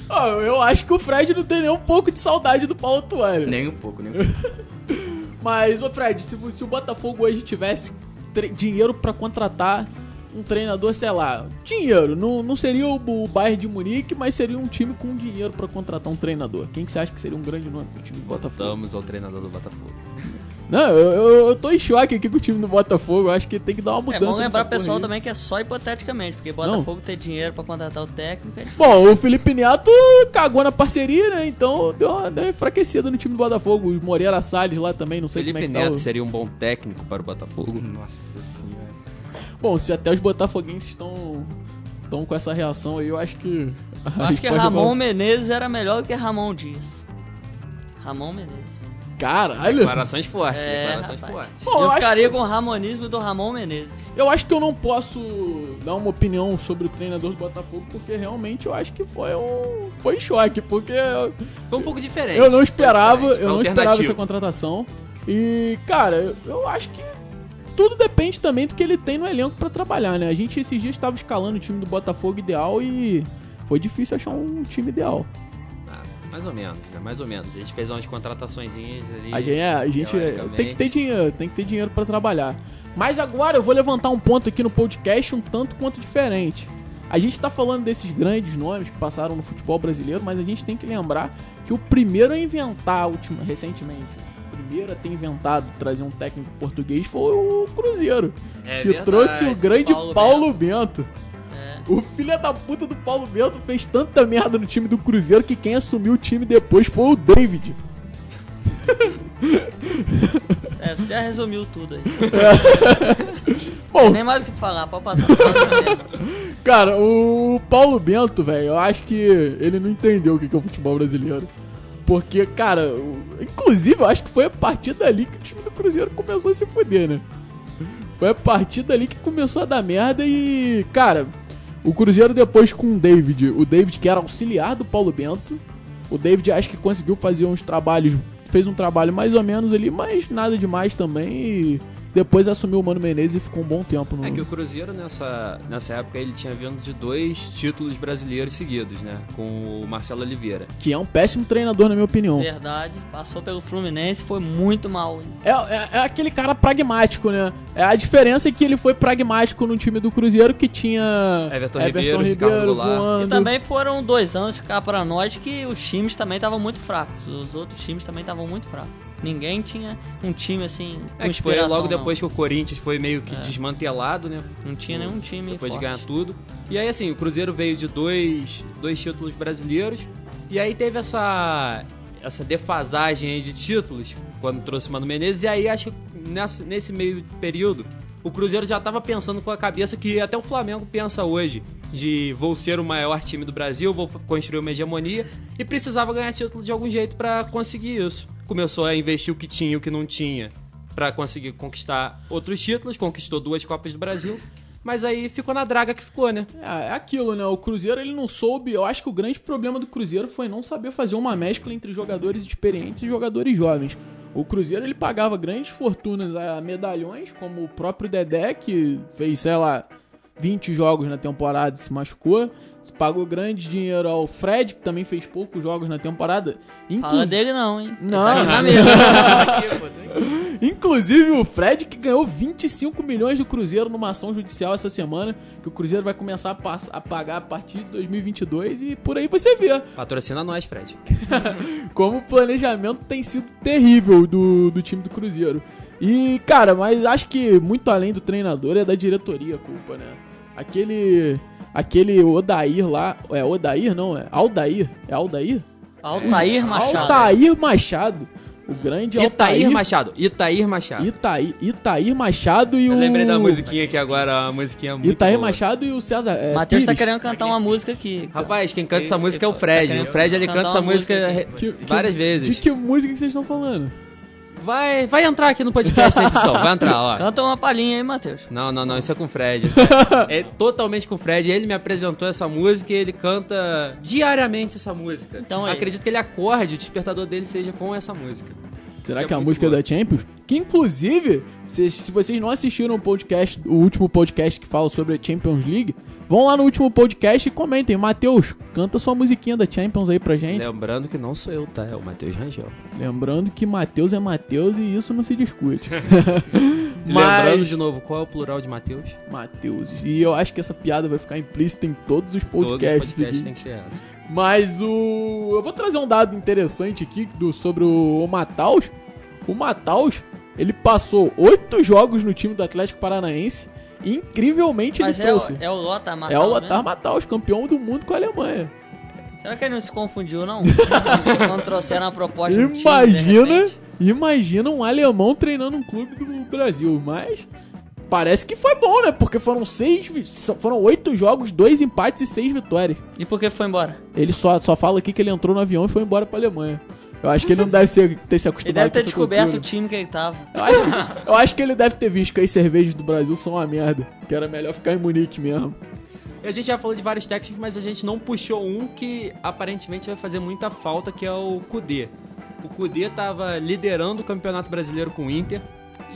B: Ó, eu acho que o Fred não tem nem um pouco de saudade do Paulo Tuário.
C: Nem um pouco, nem um pouco.
B: Mas, ô Fred, se, o- se o Botafogo hoje tivesse dinheiro pra contratar um treinador, sei lá, dinheiro, não, não seria o, o Bayern de Munique, mas seria um time com dinheiro pra contratar um treinador. Quem que você acha que seria um grande nome pro time do Botafogo?
A: Voltamos ao treinador do Botafogo.
B: Não, eu, eu, eu tô em choque aqui com o time do Botafogo. Eu acho que tem que dar uma
D: É
B: mudança.
D: bom lembrar o pessoal também que é só hipoteticamente, porque Botafogo ter dinheiro pra contratar o técnico é
B: Bom, o Felipe Neto cagou na parceria, né? Então deu uma, uma enfraquecida no time do Botafogo. O Moreira Salles lá também, não sei
A: Felipe
B: como é que
A: Neto
B: tá.
A: seria um bom técnico para o Botafogo.
C: Nossa senhora.
B: Bom, se até os botafoguenses estão estão com essa reação aí, eu acho que...
D: Eu acho que Ramon Menezes era melhor do que Ramon Dias. Ramon Menezes.
B: Caralho!
A: Declarações fortes,
D: É,
A: declarações
D: rapaz.
A: fortes.
B: Bom,
D: eu ficaria com o ramonismo do Ramon Menezes.
B: eu acho que eu não posso dar uma opinião sobre o treinador do Botafogo, porque realmente eu acho que foi um... Foi choque, porque
A: Foi um pouco diferente.
B: eu não esperava, eu não esperava essa contratação. E, cara, eu, eu acho que tudo depende também do que ele tem no elenco pra trabalhar, né? A gente esses dias estava escalando o time do Botafogo ideal e foi difícil achar um time ideal.
A: Mais ou menos, né? Mais ou menos. A gente fez umas contratações ali.
B: A gente, é, a gente
A: teoricamente.
B: tem que ter dinheiro, tem que ter dinheiro pra trabalhar. Mas agora eu vou levantar um ponto aqui no podcast um tanto quanto diferente. A gente tá falando desses grandes nomes que passaram no futebol brasileiro, mas a gente tem que lembrar que o primeiro a inventar ultima, recentemente, o primeiro a ter inventado trazer um técnico português foi o Cruzeiro,
A: É
B: que
A: verdade.
B: trouxe o grande
D: Paulo
B: Paulo, Bento.
D: É.
B: O filho da puta do Paulo Bento fez tanta merda no time do Cruzeiro que quem assumiu o time depois foi o David.
D: É, você já resumiu tudo aí.
B: Bom,
D: Nem mais o que falar, pode passar. Pode
B: Cara, o Paulo Bento, velho, eu acho que ele não entendeu o que é o futebol brasileiro. Porque, cara, inclusive eu acho que foi a partir dali que o time do Cruzeiro começou a se fuder, né? Foi a partir dali que começou a dar merda e, cara, O Cruzeiro depois com o David, o David que era auxiliar do Paulo Bento. O David acho que conseguiu fazer uns trabalhos, fez um trabalho mais ou menos ali, mas nada demais também. E depois assumiu o Mano Menezes e ficou um bom tempo no.
A: É que o Cruzeiro nessa, nessa época ele tinha vindo de dois títulos brasileiros seguidos, né? Com o Marcelo Oliveira.
B: Que é um péssimo treinador, na minha opinião.
D: Verdade, passou pelo Fluminense, foi muito mal.
B: É, é, é aquele cara pragmático, né? É a diferença é que ele foi pragmático no time do Cruzeiro que tinha
A: Everton Ribeiro, Ricardo Goulart.
D: E também foram dois anos cá pra nós que os times também estavam muito fracos. Os outros times também estavam muito fracos. Ninguém tinha um time assim
A: É que foi logo
D: não.
A: depois que o Corinthians foi meio que
D: É.
A: desmantelado, né?
D: Não tinha nenhum time
A: Depois
D: forte.
A: de ganhar tudo. E aí, assim, o Cruzeiro veio de dois, dois títulos brasileiros. E aí teve essa, essa defasagem aí de títulos quando trouxe o Mano Menezes. E aí, acho que nessa, nesse meio período, o Cruzeiro já tava pensando com a cabeça que até o Flamengo pensa hoje. De vou ser o maior time do Brasil, vou construir uma hegemonia. E precisava ganhar título de algum jeito pra conseguir isso. Começou a investir o que tinha e o que não tinha pra conseguir conquistar outros títulos. Conquistou duas Copas do Brasil. Mas aí ficou na draga que ficou, né?
B: É, é aquilo, né? O Cruzeiro ele não soube. Eu acho que o grande problema do Cruzeiro foi não saber fazer uma mescla entre jogadores experientes e jogadores jovens. O Cruzeiro ele pagava grandes fortunas a medalhões, como o próprio Dedé, que fez, sei lá, 20 jogos na temporada e se machucou. Pagou grande dinheiro ao Fred, que também fez poucos jogos na temporada.
D: Fala
B: Inclusive-
D: dele não, hein?
B: Não.
D: Tá.
B: Inclusive o Fred que ganhou 25 milhões do Cruzeiro numa ação judicial essa semana, que o Cruzeiro vai começar a, pass- a pagar a partir de 2022 e por aí você vê
A: Patrocina nós, Fred.
B: como o planejamento tem sido terrível do, do time do Cruzeiro. E, cara, mas acho que muito além do treinador é da diretoria a culpa, né? Aquele aquele Odair lá, é Odair não, é Aldair, é Aldair?
D: Altair Machado.
B: Altair Machado, o grande
A: Itair
B: Altair
A: Machado. Itair Machado.
B: Itair, Itair Machado e o
A: Eu lembrei da musiquinha aqui agora, a musiquinha muito
B: Itair
A: boa.
B: Machado e o César. É,
D: Matheus tá querendo cantar uma música aqui.
A: Rapaz, quem canta essa
D: Ele-
A: música é o Fred.
D: tá querendo
A: o Fred ele canta essa música
B: que-
A: várias
B: De
A: vezes.
B: que música que vocês estão falando?
A: Vai, vai entrar aqui no podcast na edição, vai entrar, ó.
D: Canta uma palhinha aí, Matheus.
A: Não, não, não, isso é com o Fred. É, é totalmente com o Fred. Ele me apresentou essa música e ele canta diariamente essa música.
D: Então, aí.
A: Acredito que ele acorde, o despertador dele seja com essa música.
B: Será
A: Que
B: que,
A: é
B: é a música
A: boa.
B: da Champions? Que inclusive, se, se vocês não assistiram o podcast, o último podcast que fala sobre a Champions League, vão lá no último podcast e comentem. Matheus, canta sua musiquinha da Champions aí pra gente.
A: Lembrando que não sou eu, tá? É o Matheus Rangel.
B: Lembrando que Matheus é Matheus e isso não se discute.
A: Lembrando de novo, qual é o plural de Matheus?
B: Matheus. E eu acho que essa piada vai ficar implícita em todos os
A: Todos os
B: podcasts.
A: podcasts
B: seguintes.
A: têm que ter essa.
B: Mas o. Eu vou trazer um dado interessante aqui do, sobre o, o Mataus. O Mataus, ele passou oito jogos no time do Atlético Paranaense e incrivelmente
D: Mas
B: ele
D: é, o-
B: trouxe.
D: é o Lothar
B: É,
D: Matthaus
B: o Lothar
D: mesmo?
B: Mataus, campeão do mundo com a Alemanha.
D: Será que ele não se confundiu, não? Quando trouxeram a proposta do time, de
B: Imagina? Imagina um alemão treinando um clube do Brasil, mas parece que foi bom, né? Porque foram seis, foram oito jogos, dois empates e seis vitórias.
D: E por que foi embora?
B: Ele só, só fala aqui que ele entrou no avião e foi embora pra Alemanha. Eu acho que ele não deve ser, ter se
D: Ele
B: acostumado
D: deve
B: com
D: ter descoberto
B: cultura.
D: o time que ele tava.
B: Eu acho, eu acho que ele deve ter visto que as cervejas do Brasil são uma merda. Que era melhor ficar em Munique mesmo.
A: A gente já falou de vários técnicos, mas a gente não puxou um que aparentemente vai fazer muita falta, que é o Kudê. O Kudê tava liderando o Campeonato Brasileiro com o Inter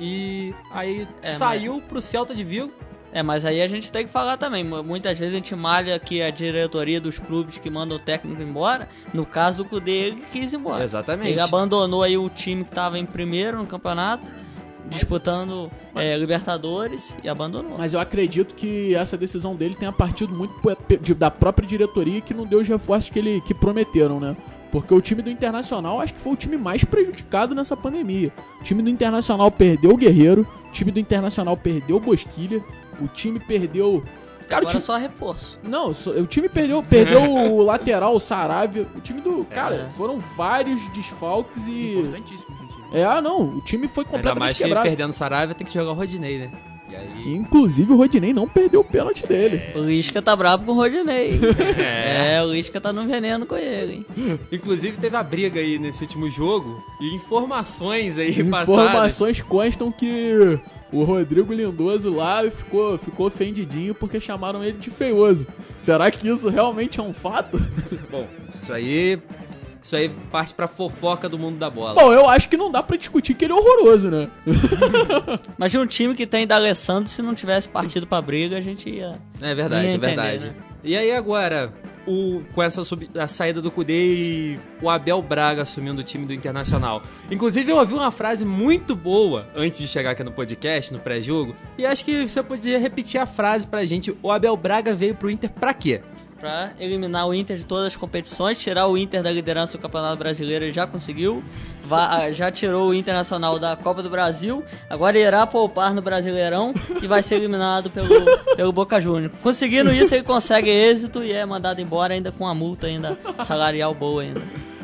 A: e aí
D: É,
A: saiu pro Celta de Vigo.
D: É, mas aí a gente tem que falar também. mu- Muitas vezes a gente malha que a diretoria dos clubes que mandam o técnico embora. No caso do Cudê, ele quis ir embora.
A: Exatamente.
D: Ele abandonou aí o time que tava em primeiro no campeonato, disputando é, Libertadores, e abandonou.
B: Mas eu acredito que essa decisão dele tenha partido muito da própria diretoria que não deu os reforços que, ele, que prometeram, né? Porque o time do Internacional acho que foi o time mais prejudicado nessa pandemia. O time do Internacional perdeu o Guerreiro, o time do Internacional perdeu o Bosquilha, o time perdeu. Cara, o
D: Agora
B: time,
D: só reforço.
B: Não, só- o time perdeu, perdeu o lateral, o Saravia. O time do. Cara,
D: É.
B: foram vários desfalques e.
C: Importantíssimo time.
B: É, ah, não. O time foi
A: Ainda
B: completamente
A: mais que
B: quebrado.
A: perdendo o Saraiva tem que jogar o Rodinei, né? E aí.
B: Inclusive o Rodinei não perdeu o pênalti dele.
D: O Lisca tá bravo com o Rodinei.
A: É.
D: é, o Lisca tá no veneno com ele. hein?
A: Inclusive teve a briga aí nesse último jogo e informações aí passadas.
B: Informações constam que o Rodrigo Lindoso lá ficou, ficou ofendidinho porque chamaram ele de feioso. Será que isso realmente é um fato?
A: Bom, isso aí. Isso aí parte pra fofoca do mundo da bola.
B: Bom, eu acho que não dá pra discutir que ele é horroroso, né?
D: Imagina um time que tem D'Alessandro, se não tivesse partido pra briga, a gente ia...
A: É verdade,
D: ia
A: é
D: entender,
A: verdade.
D: né?
A: E aí agora, o, com essa sub- a saída do Cudê e o Abel Braga assumindo o time do Internacional. Inclusive, eu ouvi uma frase muito boa antes de chegar aqui no podcast, no pré-jogo, e acho que você poderia repetir a frase pra gente. O Abel Braga veio pro Inter pra quê?
D: Pra eliminar o Inter de todas as competições, tirar o Inter da liderança do Campeonato Brasileiro, ele já conseguiu. Va- já tirou o Internacional da Copa do Brasil. Agora irá poupar no Brasileirão e vai ser eliminado pelo, pelo Boca Juniors. Conseguindo isso, ele consegue êxito e é mandado embora ainda com a multa ainda salarial boa ainda.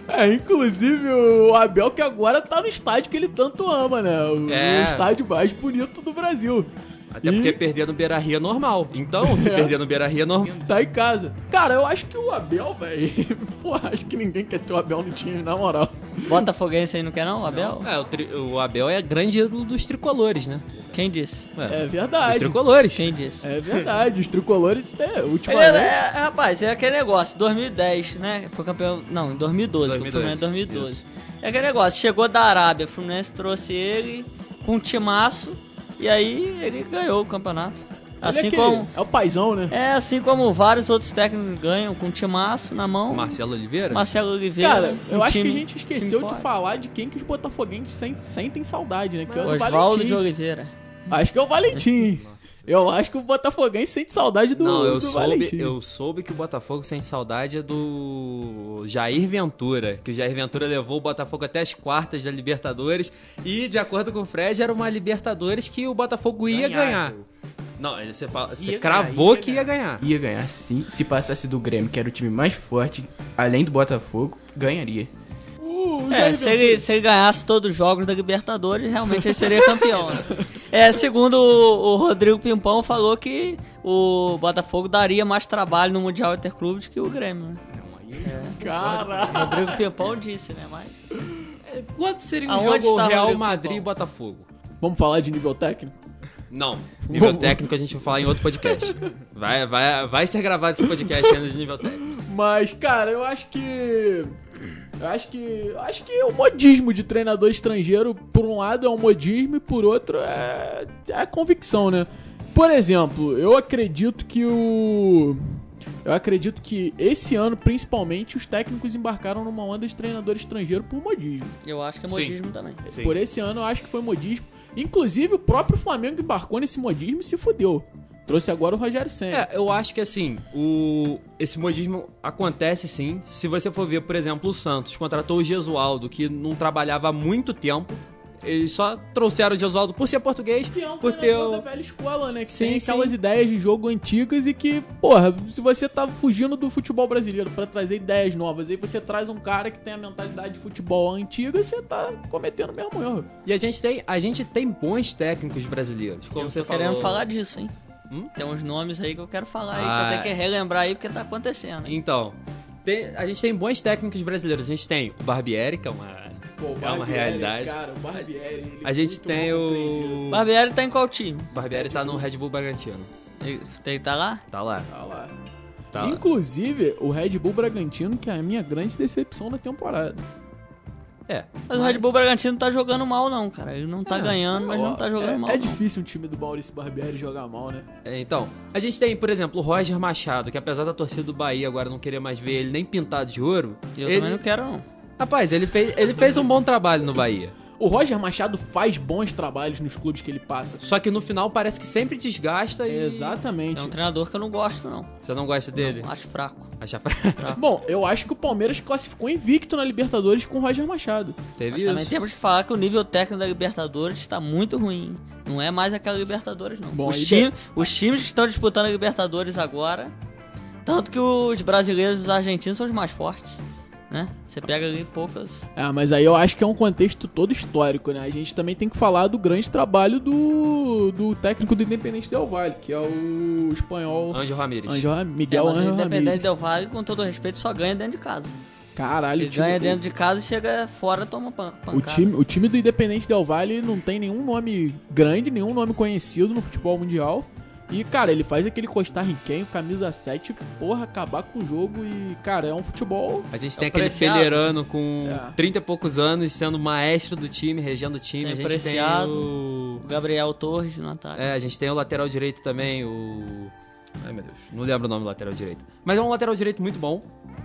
B: É, inclusive o Abel que agora tá no estádio que ele tanto ama, né? O,
A: É.
B: o estádio mais bonito do Brasil.
A: Até
B: E
A: porque perder no Beira Rio é normal. Então, se
B: É.
A: perder no Beira Rio é normal.
B: Tá em casa. Cara, eu acho que o Abel, velho. Pô, acho que ninguém quer ter o Abel no time, na moral.
D: Botafoguense aí não quer não, Abel?
A: É, o, tri- o Abel é grande ídolo dos tricolores, né?
D: Quem disse?
B: É
A: dos
B: verdade.
A: tricolores.
D: Quem disse?
B: É verdade. Os tricolores, é, ultimamente.
D: era, é, rapaz, é aquele negócio, 2010, né? Foi campeão. Não, em 2012, foi o
A: 2012,
D: Fluminense em 2012.
A: isso.
D: É aquele negócio, chegou da Arábia, o Fluminense trouxe ele com um timaço e aí ele ganhou o campeonato.
B: Ele
D: Assim
B: é, aquele-
D: como.
B: é o paizão, né?
D: É, assim como vários outros técnicos ganham com um timaço na mão.
A: Marcelo Oliveira?
D: Marcelo Oliveira.
B: Cara, eu
D: um
B: acho
D: time-
B: que a gente esqueceu de
D: forte.
B: falar de quem que os botafoguenses sen- sentem saudade, né? Que é o do
D: Oswaldo
B: Valentim.
D: de Oliveira.
B: Acho que é o Valentim. Eu acho que o Botafoguense sente saudade do,
A: Não, eu
B: do
A: soube,
B: Valentim.
A: eu soube que o Botafogo sente saudade é do Jair Ventura, que o Jair Ventura levou o Botafogo até as quartas da Libertadores e, de acordo com o Fred, era uma Libertadores que o Botafogo ia ganhar. Não, você, fala, você
C: Ia
A: cravou
C: ganhar, ia
A: que ia ganhar.
C: Ia ganhar sim. Se passasse do Grêmio, que era o time mais forte, além do Botafogo, ganharia.
D: É, se ele, se ele ganhasse todos os jogos da Libertadores, realmente ele seria campeão. né? É, segundo o, o Rodrigo Pimpão, falou que o Botafogo daria mais trabalho no Mundial Interclubes que o Grêmio. Né?
B: Cara,
D: O Rodrigo Pimpão disse, né? Mas
A: Quanto seria um
D: Aonde
A: jogo Real Madrid e? Botafogo?
B: vamos falar de nível técnico?
A: Não, nível
B: Vamos.
A: técnico a gente vai falar em outro podcast. Vai, vai, vai ser gravado esse podcast ainda de nível técnico.
B: Mas, cara, eu acho que. Eu acho que. Eu acho que o modismo de treinador estrangeiro, por um lado, é um modismo e por outro é. é convicção, né? Por exemplo, eu acredito que o. Eu acredito que esse ano, principalmente, os técnicos embarcaram numa onda de treinador estrangeiro por modismo.
D: eu acho que é
A: Sim.
D: modismo também.
A: Sim.
B: Por esse ano, eu acho que foi modismo. Inclusive, o próprio Flamengo embarcou nesse modismo e se fudeu. Trouxe agora o Rogério Senna.
A: É, eu acho que assim, o esse modismo acontece sim. Se você for ver, por exemplo, o Santos contratou o Gesualdo, que não trabalhava há muito tempo. Eles só trouxeram o Gesualdo por ser português,
B: Que é um
A: por ter o...
B: da velha escola, né? Que
A: Sim,
B: tem aquelas
A: sim.
B: ideias de jogo antigas e que, porra, se você tá fugindo do futebol brasileiro pra trazer ideias novas, aí você traz um cara que tem a mentalidade de futebol antiga, você tá cometendo o mesmo erro.
A: E a gente tem, a gente tem bons técnicos brasileiros, como
D: eu
A: você
D: tô querendo
A: falou.
D: falar disso, hein?
A: Hum?
D: Tem uns nomes aí que eu quero falar aí,
A: Ah.
D: que eu tenho que relembrar aí porque tá acontecendo.
A: Então, tem- a gente tem bons técnicos brasileiros. A gente tem o Barbieri, que é uma,
B: Pô,
A: é uma
B: Barbieri,
A: realidade.
B: Cara, o Barbieri, ele
A: A gente
B: muito
A: tem o...
D: Barbieri tá em qual time?
A: O Barbieri tá no Red Bull Bragantino.
D: Ele, tá lá?
A: Tá lá,
B: Tá lá.
A: tá lá.
B: Inclusive, o Red Bull Bragantino, que é a minha grande decepção da temporada.
A: É,
D: Mas, o Red Bull Bragantino não tá jogando mal, não, cara. Ele não tá
A: É,
D: ganhando, mas não tá jogando
B: é,
D: mal.
B: É
D: não.
B: difícil um time do Maurício Barbieri jogar mal, né?
A: É, então, a gente tem, por exemplo, o Roger Machado, que apesar da torcida do Bahia agora não querer mais ver ele nem pintado de ouro,
D: Eu
A: ele,
D: também não quero, não.
A: rapaz, ele fez, ele fez um bom trabalho no Bahia.
B: O Roger Machado faz bons trabalhos nos clubes que ele passa.
A: Só que no final parece que sempre desgasta e
B: Exatamente.
D: É um treinador que eu não gosto, não.
A: você não gosta dele.
D: Não, acho fraco.
A: Acha fra-
B: Bom, eu acho que o Palmeiras classificou invicto na Libertadores com o Roger Machado.
A: Teve
D: Mas também
A: isso.
D: temos que falar que o nível técnico da Libertadores está muito ruim. Não é mais aquela Libertadores, não.
B: Bom,
D: os,
B: aí
D: time- os times que estão disputando a Libertadores agora, tanto que os brasileiros e os argentinos são os mais fortes. Né? Você pega ali poucas.
B: É, mas aí eu acho que é um contexto todo histórico, né? A gente também tem que falar do grande trabalho do, do técnico do Independente Del Valle, que é o espanhol
A: Anjo Ramírez.
B: Anjo
D: É,
B: Miguel
D: mas o
B: Angel
D: Independente
B: Ramírez.
D: Del Valle, com todo respeito, só ganha dentro de casa.
B: Caralho,
D: Ele
B: o time,
D: ganha dentro de casa e chega fora toma pan- pancada.
B: o time, o time do Independente Del Valle não tem nenhum nome grande, nenhum nome conhecido no futebol mundial. E, cara, ele faz aquele costarriquenho, camisa 7, porra, acabar com o jogo e, cara, é um futebol.
A: A gente
D: É
A: tem aquele. Pelerano com
B: É.
A: 30 e poucos anos, sendo maestro do time, regendo o time.
D: Tem
A: a gente
D: Preciado.
A: tem o...
D: O Gabriel Torres no ataque.
A: É, a gente tem o lateral direito também, o... Ai, meu Deus, não lembro o nome do lateral direito. Mas é um lateral direito muito bom,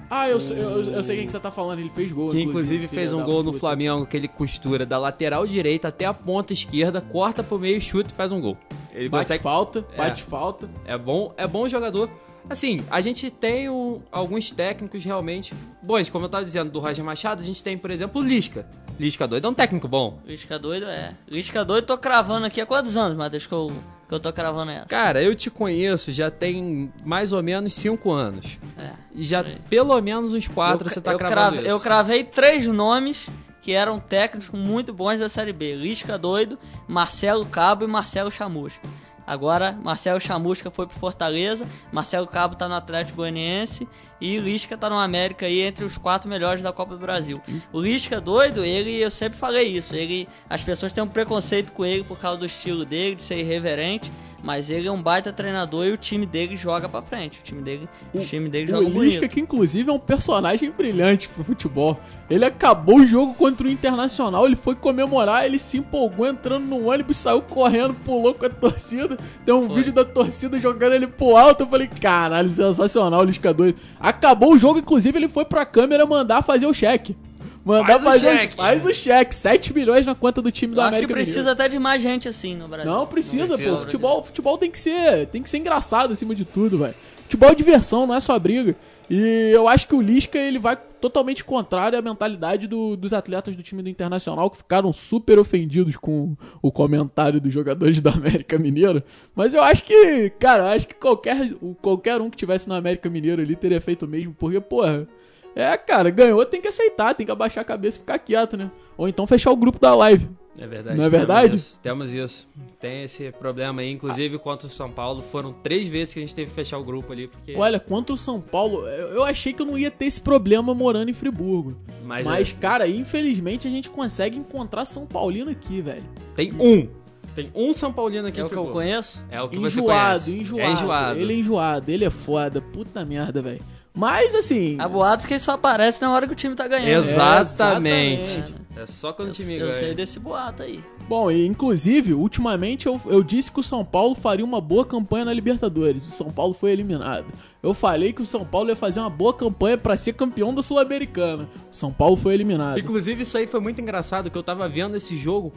B: Ah, eu, sei- eu, eu sei quem que você tá falando, ele fez gol.
A: que inclusive fez um gol no
B: puta.
A: Flamengo, que ele costura da lateral direita até a ponta esquerda, corta pro meio, chuta e faz um gol. Ele
B: Bate
A: consegue
B: falta,
A: É.
B: bate falta.
A: É bom, é bom jogador. Assim, a gente tem o- alguns técnicos realmente bons. Como eu tava dizendo do Roger Machado, a gente tem, por exemplo, o Lisca. Lisca doido é um técnico bom.
D: Lisca doido é. Lisca doido tô cravando aqui há quantos anos, Matheus, que eu, que eu tô cravando essa?
A: Cara, eu te conheço já tem mais ou menos cinco anos.
D: É.
A: E já
D: aí.
A: pelo menos uns quatro
D: eu,
A: você tá
D: eu
A: cravando
D: cravei,
A: isso.
D: eu cravei três nomes que eram técnicos muito bons da Série B. Lisca doido, Marcelo Cabo e Marcelo Chamusca. Agora, Marcelo Chamusca foi pro Fortaleza, Marcelo Cabo tá no Atlético Goianiense e Lisca tá no América aí entre os quatro melhores da Copa do Brasil. O Lisca doido, ele, eu sempre falei isso, ele, as pessoas têm um preconceito com ele por causa do estilo dele, de ser irreverente, mas ele é um baita treinador e o time dele joga pra frente. O time dele, o, time dele
B: O
D: joga
B: Lisca,
D: bonito.
B: que inclusive é um personagem brilhante pro futebol. Ele acabou o jogo contra o Internacional, ele foi comemorar, ele se empolgou entrando no ônibus, saiu correndo, pulou com a torcida. Tem um
D: Foi.
B: vídeo da torcida jogando ele pro alto. Eu falei, caralho, sensacional, Lisca doido. Acabou o jogo, inclusive ele foi pra câmera mandar fazer o cheque. Mandar
A: Faz o
B: fazer
A: cheque.
B: Faz o cheque. 7 milhões na conta do time do
D: Eu acho que
B: América
D: precisa
B: Mineiro.
D: até de mais gente assim no Brasil.
B: Não precisa,
A: Não precisa,
B: pô. Futebol, futebol tem que ser, tem que ser engraçado acima de tudo, velho. Futebol é diversão, não é só briga. E eu acho que o Lisca ele vai totalmente contrário à mentalidade do- dos atletas do time do Internacional que ficaram super ofendidos com o comentário dos jogadores do América Mineiro. Mas eu acho que, cara, eu acho que qualquer, qualquer um que tivesse no América Mineiro ali teria feito o mesmo, porque, porra, é, cara, ganhou, tem que aceitar, tem que abaixar a cabeça e ficar quieto, né? Ou então fechar o grupo da live.
A: É verdade.
B: Não é
A: temos
B: verdade?
A: isso, Temos isso. Tem esse problema aí. Inclusive, contra o São Paulo, foram três vezes que a gente teve que fechar o grupo ali. Porque...
B: Olha, contra o São Paulo, eu achei que eu não ia ter esse problema morando em Friburgo.
A: Mas,
B: Mas,
A: é,
B: cara, infelizmente a gente consegue encontrar São Paulino aqui, velho.
A: tem um. Tem um São Paulino aqui
D: É o que eu conheço.
A: É o que você
B: enjoado,
A: conhece.
B: enjoado,
A: É enjoado.
B: Ele é enjoado, ele é foda. Puta merda, velho. Mas assim.
D: Há boatos que ele só aparece na hora que o time tá ganhando.
A: Exatamente.
B: exatamente.
A: É só quando o time
D: Eu, eu sei
A: ganha.
D: desse boato aí.
B: Bom, e inclusive, ultimamente eu, eu disse que o São Paulo faria uma boa campanha na Libertadores. O São Paulo foi eliminado. Eu falei que o São Paulo ia fazer uma boa campanha pra ser campeão da Sul-Americana. O São Paulo foi eliminado.
A: Inclusive, isso aí foi muito engraçado, que eu tava vendo esse jogo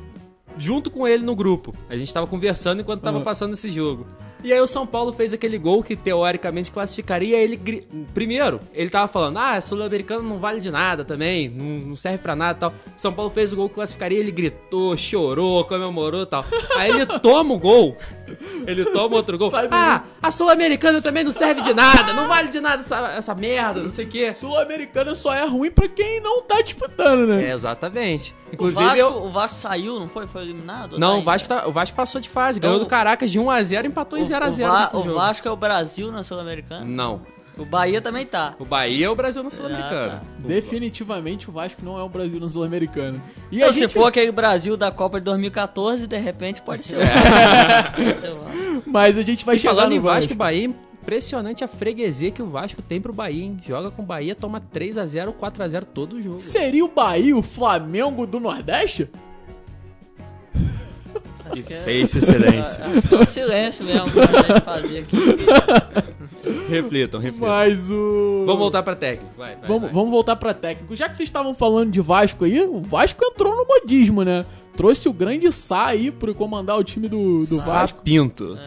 A: junto com ele no grupo. A gente tava conversando enquanto tava
B: Uhum.
A: passando esse jogo. E aí o São Paulo fez aquele gol que teoricamente classificaria ele. gri- Primeiro, ele tava falando, ah, Sul-Americano não vale de nada também, não, serve pra nada e tal. São Paulo fez o gol que classificaria, ele gritou, chorou, comemorou e tal. Aí ele toma o gol. Ele toma outro gol.
B: Sai
A: Ah, a Sul-Americana também não serve de nada, não vale de nada essa, essa merda, não sei o quê.
B: Sul-Americana só é ruim pra quem não tá disputando, né?
A: É, exatamente.
D: O
A: Inclusive,
D: Vasco,
A: eu,
D: o Vasco saiu, não foi? Foi eliminado?
A: Não,
D: Tá
A: o Vasco, tá- o Vasco passou de fase.
D: Então,
A: ganhou do Caracas de 1x0 empatou em
D: o,
A: 0x0.
D: o, Va-
A: no
D: o. Vasco é o Brasil na Sul-Americana.
A: Não.
D: O Bahia também tá.
A: O Bahia é o Brasil na Sul-Americana.
D: Ah, tá.
B: Definitivamente o Vasco não é o Brasil na Sul-Americana. E
D: Então,
B: a
D: se
B: gente...
D: for aquele Brasil da Copa de 2014, de repente pode ser o Pode ser o Vasco.
B: Mas a gente vai
A: E
B: chegar
A: falando
B: no
A: em Vasco e Bahia, impressionante a freguesia que o Vasco tem pro Bahia, hein? Joga com o Bahia, toma 3x0, 4x0 todo o jogo.
B: Seria o Bahia o Flamengo do Nordeste?
D: Acho que é,
A: Fez o silêncio.
D: acho que é o silêncio mesmo que a gente fazer aqui.
A: reflitam, reflitam.
B: Mas o...
A: Vamos voltar pra técnico. Vai, vai,
B: Vamos,
A: vai.
B: vamos voltar pra técnico. Já que vocês estavam falando de Vasco aí, o Vasco entrou no modismo, né? Trouxe o grande Sá aí pro comandar o time do, do Vasco.
A: Sapinto.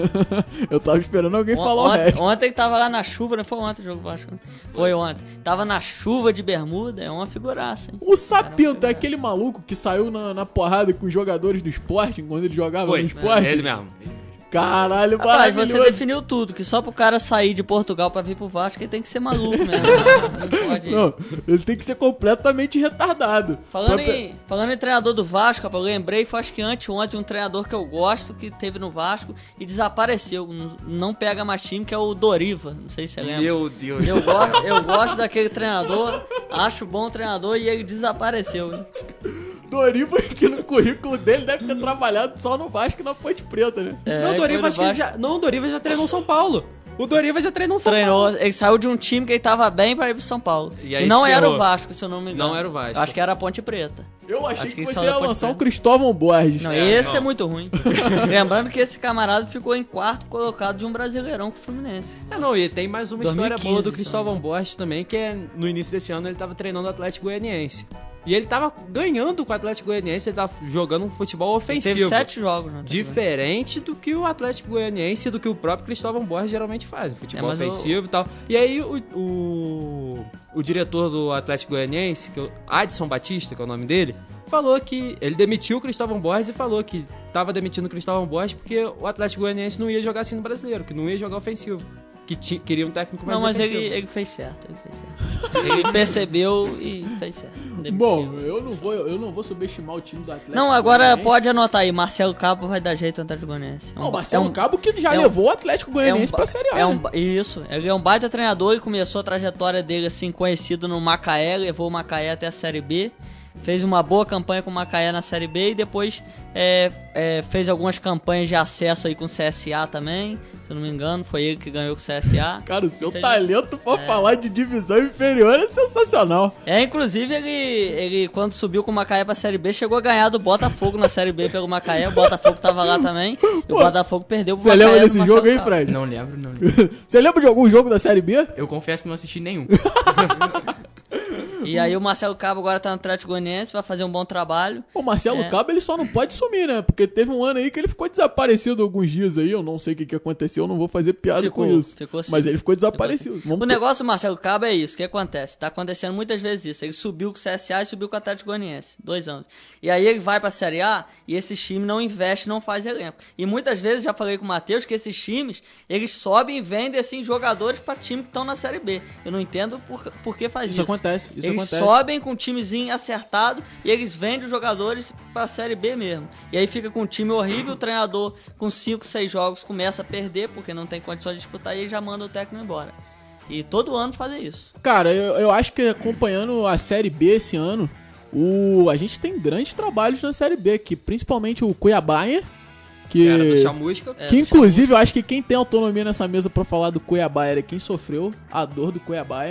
B: Eu tava esperando alguém
D: On-
B: falar o
D: ontem,
B: resto.
D: ontem tava lá na chuva, não foi ontem o jogo Vasco? Foi ontem. Tava na chuva de bermuda, é uma figuraça, hein?
B: O Sapinto
D: Caramba,
B: é aquele maluco que saiu na, na porrada com os jogadores do esporte quando ele jogava
A: Foi,
B: no esporte?
A: é ele mesmo.
B: Caralho,
D: Rapaz,
B: maravilhoso.
D: você definiu tudo, que só pro cara sair de Portugal pra vir pro Vasco, ele tem que ser maluco mesmo. não pode.
B: Não, ele tem que ser completamente retardado.
D: Falando
B: Pra
D: em, falando em treinador do Vasco, rapaz, eu lembrei, foi acho que anteontem, um treinador que eu gosto, que teve no Vasco e desapareceu. Não, pega mais time, que é o Doriva. Não sei se você lembra.
A: Meu Deus.
D: Eu gosto, eu gosto daquele treinador. Acho bom treinador e ele desapareceu. Hein?
B: Doriva, que no currículo dele deve ter trabalhado só no Vasco e na Ponte Preta, né?
A: É, não, Doriva, acho que já, não, o Doriva já treinou São Paulo. O Doriva já treinou São
D: Treinou,
A: Paulo.
D: ele saiu de um time que ele tava bem pra ir pro São Paulo.
A: E
D: E, não era
A: esperou.
D: o Vasco, se eu não me engano.
A: Não era o Vasco.
D: Acho que era a Ponte Preta.
B: Eu achei
D: Acho
B: que,
D: que
B: você ia lançar um Cristóvão Borges.
D: Não,
A: É,
D: esse
A: não.
D: é muito ruim. Lembrando que esse camarada ficou em quarto colocado de um brasileirão com o Fluminense.
A: É, não, e tem mais uma história
D: 2015,
A: boa do Cristóvão Borges também, que é no início desse ano ele tava treinando o Atlético Goianiense. E ele tava ganhando com o Atlético Goianiense, ele tava jogando um futebol ofensivo.
D: Teve sete jogos, né?
A: Diferente do que o Atlético Goianiense e do que o próprio Cristóvão Borges geralmente faz, futebol
D: É, mas eu-
A: ofensivo e tal. E aí o, o, o diretor do Atlético Goianiense, que é o Adson Batista, que é o nome dele, falou que ele demitiu o Cristóvão Borges e falou que tava demitindo o Cristóvão Borges porque o Atlético Goianiense não ia jogar assim no brasileiro, que não ia jogar ofensivo. Que ti- queria um técnico mais
D: Não, mas ele, ele fez certo, ele fez certo. ele percebeu e fez certo. Demitiu.
B: Bom, eu não, vou, eu não vou subestimar o time do Atlético.
D: Não, agora
B: Goianiense.
D: pode anotar aí, Marcelo Cabo vai dar jeito no Atlético Goianiense. É um
B: Não, Marcelo
D: é um-
B: Cabo que já
D: é um-
B: levou o Atlético Goianiense
D: ba-
B: pra Série A.
D: É um,
B: né?
D: isso, ele é um baita treinador e começou a trajetória dele assim, conhecido no Macaé, levou o Macaé até a Série B, fez uma boa campanha com o Macaé na Série B e depois é, é, fez algumas campanhas de acesso aí com o CSA também, se eu não me engano, foi ele que ganhou com o CSA.
B: Cara, o seu
D: Fez-
B: talento pra falar de divisão inferior é sensacional.
D: É, inclusive ele, ele quando subiu com o Macaé pra Série B, chegou a ganhar do Botafogo na Série B pelo Macaé, o Botafogo tava lá também, e o Botafogo perdeu pro
B: Você
D: Macaé.
B: lembra desse jogo aí. Fred?
C: Não lembro, não lembro.
B: Você lembra de algum jogo da Série B?
C: Eu confesso que não assisti nenhum.
D: E aí o Marcelo Cabo agora tá no Atlético Goianiense, vai fazer um bom trabalho.
B: O Marcelo
D: É.
B: Cabo, ele só não pode sumir, né? Porque teve um ano aí que ele ficou desaparecido alguns dias aí. Eu não sei o que, que aconteceu, eu não vou fazer piada
D: Ficou,
B: com isso.
D: ficou.
B: Mas ele ficou desaparecido.
D: O
B: Vamos ter-
D: negócio do Marcelo Cabo é isso, o que acontece? Tá acontecendo muitas vezes isso. Ele subiu com o CSA e subiu com o Atlético Goianiense, dois anos. E aí ele vai pra Série A e esse time não investe, não faz elenco. E muitas vezes, já falei com o Matheus, que esses times, eles sobem e vendem, assim, jogadores pra time que estão na Série B. Eu não entendo por, por que faz
B: Isso
D: isso.
B: acontece, isso
D: eles
B: acontece.
D: sobem com um timezinho acertado e eles vendem os jogadores pra Série B mesmo. E aí fica com um time horrível, o treinador com 5, 6 jogos começa a perder porque não tem condições de disputar e aí já manda o técnico embora. E todo ano fazem isso.
B: Cara, eu, eu acho que acompanhando a Série B esse ano, o, a gente tem grandes trabalhos na Série B aqui, principalmente o Cuiabá, que,
A: Que era do Chamusca.
D: É,
B: que
D: do
B: inclusive eu acho que quem tem autonomia nessa mesa pra falar do Cuiabá era quem sofreu a dor do Cuiabá,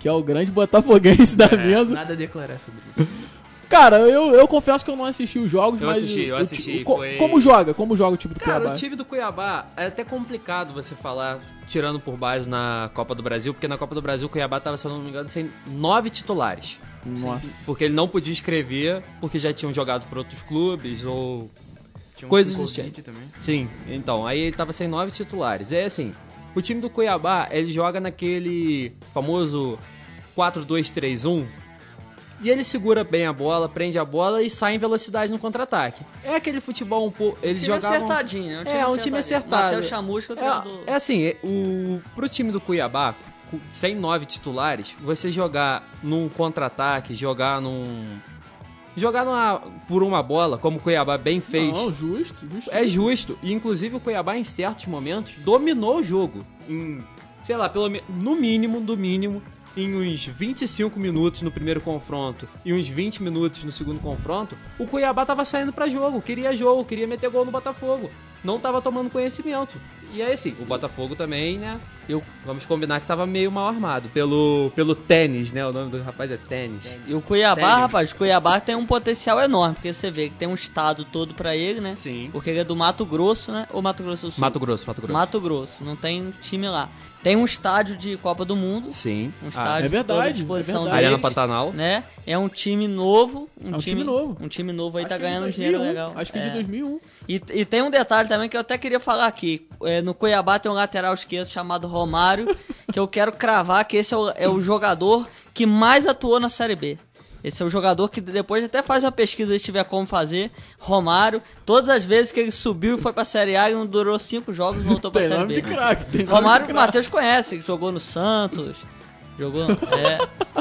B: que é o grande botafoguense da mesa.
C: Nada a declarar sobre isso.
B: Cara, eu, eu confesso que eu não assisti os jogos,
A: Eu
B: mas.
A: assisti, eu assisti,
B: co-
A: foi-
B: Como joga? Como joga o time do
A: Cara,
B: Cuiabá?
A: o time do Cuiabá é até complicado você falar tirando por base na Copa do Brasil, porque na Copa do Brasil o Cuiabá tava, se eu não me engano, sem nove titulares.
B: Nossa.
A: Porque ele não podia escrever, porque já tinham jogado por outros clubes ou.
C: Tinha um
A: Coisas do tipo.
C: também.
A: Sim, então, aí ele tava sem nove titulares. É assim, o time do Cuiabá, ele joga naquele famoso 4-2-3-1. E ele segura bem a bola, prende a bola e sai em velocidade no contra-ataque. É aquele futebol um pouco. Eles
D: time
A: jogavam.
D: acertadinho, é um time
A: é, um time acertado.
D: Marcelo Chamusca.
A: É, é assim, é, o, pro time do Cuiabá, cu- sem nove titulares, você jogar num contra-ataque, jogar num. Jogar numa- por uma bola, como o Cuiabá bem fez.
B: Não, justo, justo.
A: É justo. E inclusive o Cuiabá, em certos momentos, dominou o jogo. Em, sei lá, pelo no mínimo, do mínimo, em uns 25 minutos no primeiro confronto e uns 20 minutos no segundo confronto, o Cuiabá tava saindo pra jogo, queria jogo, queria meter gol no Botafogo. Não tava tomando conhecimento. E aí, assim, o Botafogo também, né? Eu, vamos combinar que tava meio mal armado. Pelo, pelo tênis, né? O nome do rapaz é tênis.
D: E o Cuiabá,
A: Sério?
D: rapaz, o Cuiabá tem um potencial enorme, porque você vê que tem um estado todo pra ele, né?
A: Sim.
D: Porque ele é do Mato Grosso, né? Ou Mato Grosso do Sul?
A: Mato Grosso, Mato Grosso.
D: Mato Grosso, não tem time lá. Tem um estádio de Copa do Mundo,
A: Sim.
D: um
A: Ah,
D: estádio
B: é verdade,
D: à disposição
B: é verdade.
A: Arena Pantanal.
D: né? É um time novo, um,
B: É um
D: time,
B: time novo.
D: Um time novo aí
B: Acho
D: tá
B: é
D: ganhando um dinheiro
B: 2001,
D: legal.
B: Acho que é
D: É.
B: de 2001.
D: E, e tem um detalhe também que eu até queria falar aqui. É, no Cuiabá tem um lateral esquerdo chamado Romário, que eu quero cravar que esse é o, é o jogador que mais atuou na Série B. Esse é o jogador que depois até faz uma pesquisa se tiver como fazer. Romário, todas as vezes que ele subiu e foi pra Série A, ele não durou cinco jogos e voltou pra
B: Tem
D: Série
B: nome
D: B.
B: de craque. tem nome
D: Romário,
B: de
D: o
B: craque.
D: Matheus conhece, que jogou no Santos. Jogou? É.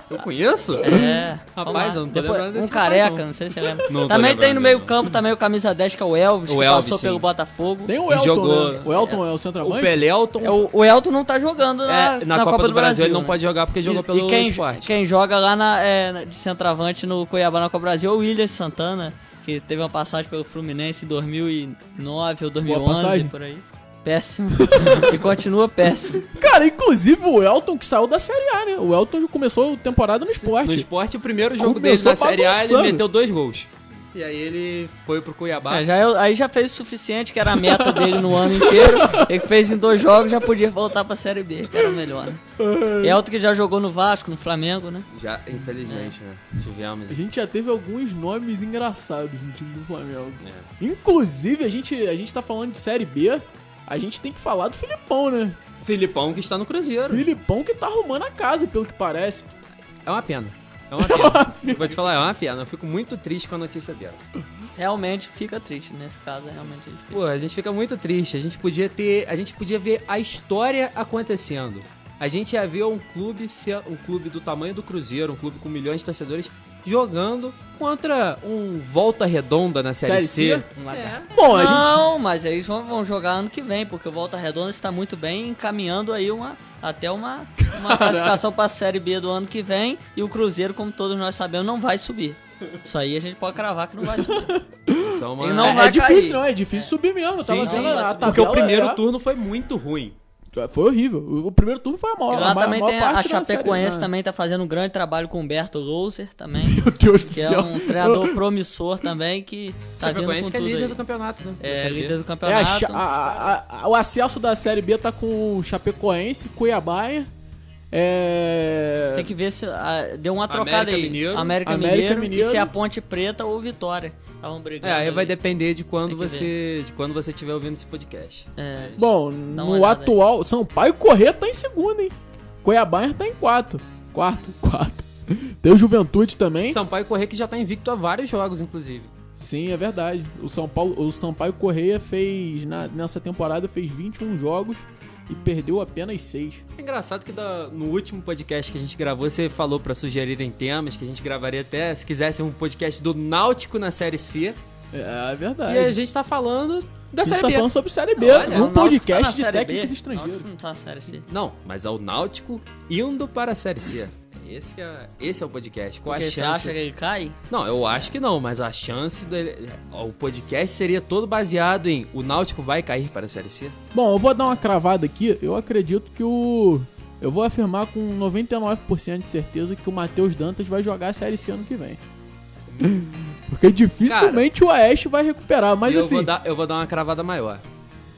A: Eu conheço?
D: É.
A: Rapaz, eu não tô
D: Depois-
A: lembrando desse
D: Um careca,
A: não.
D: não sei se você lembra.
A: Não
D: também tem no meio
A: não.
D: campo também o camisa 10, que é o Elvis,
A: O
D: que
A: Elvis,
D: passou
A: sim.
D: pelo Botafogo.
B: Tem o Elton,
A: jogou-
B: né? O Elton é o
A: O
B: centroavante?
A: Pelelton.
D: É, o, o Elton não tá jogando na,
A: É, na, Copa, do, Brasil, ele não
D: né?
A: pode jogar porque jogou
D: E-
A: pelo
D: e quem,
A: esporte.
D: quem joga lá na, é, na- de centroavante no Cuiabá na Copa do Brasil é o William Santana, que teve uma passagem pelo Fluminense em 2009 ou 2011,
B: passagem.
D: por aí. Péssimo. e continua péssimo.
B: Cara, inclusive o Elton que saiu da Série A, né? O Elton começou a temporada no esporte.
A: No esporte, o primeiro jogo
B: Começou
A: dele na Série A, ele meteu dois gols. E aí ele foi pro Cuiabá.
D: É, já, é- aí já fez o suficiente, que era a meta dele no ano inteiro. Ele fez em dois jogos, já podia voltar pra Série B, que era o melhor, né? Elton que já jogou no Vasco, no Flamengo, né?
A: Já, infelizmente, né? Tivemos.
B: A gente já teve alguns nomes engraçados no time do Flamengo.
A: É.
B: Inclusive, a gente, a gente tá falando de Série B, a gente tem que falar do Filipão, né?
A: Filipão que está no Cruzeiro.
B: Filipão que tá arrumando a casa, pelo que parece.
A: É uma pena. É uma pena. Vou te falar, é uma pena. Eu fico muito triste com a notícia dessa.
D: Realmente fica triste, nesse caso, realmente. a gente fica-
A: Pô, a gente fica muito triste. A gente podia ter. A gente podia ver a história acontecendo. A gente ia ver um clube, ser um clube do tamanho do Cruzeiro, um clube com milhões de torcedores, jogando contra um Volta Redonda na Série,
B: Série
A: C.
B: C?
A: Um lagar-
B: Bom, a gente.
D: Não, mas eles vão, vão jogar ano que vem, porque o Volta Redonda está muito bem encaminhando aí uma, até uma, uma classificação para a Série B do ano que vem. E o Cruzeiro, como todos nós sabemos, não vai subir. Isso aí a gente pode cravar que não vai subir.
A: Isso é uma-
D: não
B: é,
D: vai
B: é difícil,
D: cair.
B: não, é difícil subir mesmo. Eu tava
A: Sim,
B: vendo
A: sim,
B: a tabela.
A: Porque o primeiro
B: é-
A: turno foi muito ruim.
B: Foi horrível. O primeiro turno foi a maior.
D: E lá
B: a
D: também
B: maior
D: tem a, Chapecoense
B: Série A.
D: também tá fazendo um grande trabalho com o Humberto Louser também.
B: Meu Deus do
D: Que é
B: céu.
D: um treinador promissor também que tá vindo com
A: Chapecoense que é
D: tudo
A: líder
D: aí.
A: do campeonato, né?
D: É,
A: B.
D: líder do
B: É, a
D: campeonato.
B: cha- a- a- a- o acesso da Série B tá com o Chapecoense, Cuiabá. É...
D: Tem que ver se ah, deu uma
A: América
D: trocada aí.
A: Mineiro.
D: América,
B: América
D: Mineiro,
B: Mineiro.
D: e se é a Ponte Preta ou Vitória. Estavam brigando.
A: É, aí vai
D: ali.
A: depender de quando você, de quando você estiver ouvindo esse podcast.
D: É,
B: Bom, no atual, Sampaio Corrêa tá em segundo, hein? Cuiabá tá em quarto. Quarto, quarto. Tem o Juventude também.
A: Sampaio Corrêa que já tá invicto a vários jogos, inclusive.
B: Sim, é verdade. O São Paulo, o Sampaio Correia fez na- nessa temporada fez 21 jogos e perdeu apenas 6.
A: É engraçado que da- no último podcast que a gente gravou, você falou pra sugerirem temas que a gente gravaria até, se quisesse, um podcast do Náutico na Série C.
B: É, é verdade.
A: E a gente tá falando da
B: a gente
A: Série
B: tá
A: B.
B: falando sobre Série B,
A: Olha,
B: um
D: Náutico
B: podcast
D: tá
B: de técnicos
D: B.
B: estrangeiros.
D: Náutico não tá na Série C.
A: Não, mas é o Náutico indo para a Série C. Esse é, esse é o podcast. Qual a
D: Porque você
A: chance?
D: acha que ele cai?
A: Não, eu acho que não, mas a chance dele. O podcast seria todo baseado em o Náutico vai cair para a Série C?
B: Bom, eu vou dar uma cravada aqui. Eu acredito que o. Eu vou afirmar com 99% de certeza que o Matheus Dantas vai jogar a Série C ano que vem. Porque dificilmente o Oeste vai recuperar. Mas
A: eu,
B: assim.
A: vou dar, eu vou dar uma cravada maior.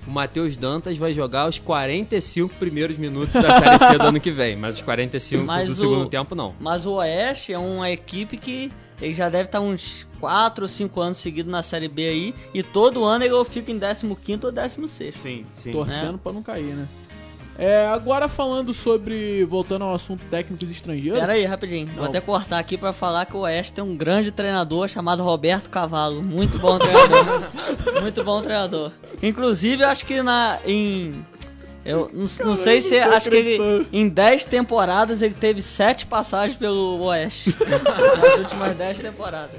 A: O Matheus Dantas vai jogar os 45 primeiros minutos da Série C do ano que vem, mas os 45
D: Mas
A: do
D: o-
A: segundo tempo não.
D: Mas o Oeste é uma equipe que ele já deve estar uns 4 ou 5 anos seguidos na Série B aí. E todo ano ele fica em 15 ou 16.
A: Sim, sim.
B: torcendo pra não cair, né? É, agora falando sobre. Voltando ao assunto técnicos estrangeiros.
D: Pera aí, rapidinho. Vou
B: Não.
D: até cortar aqui pra falar que o Oeste tem um grande treinador chamado Roberto Cavalo. Muito bom treinador. Muito bom treinador. Inclusive, acho que na. Em. Eu não, não sei se. Acho que ele. Em 10 temporadas ele teve 7 passagens pelo Oeste. nas últimas 10 temporadas.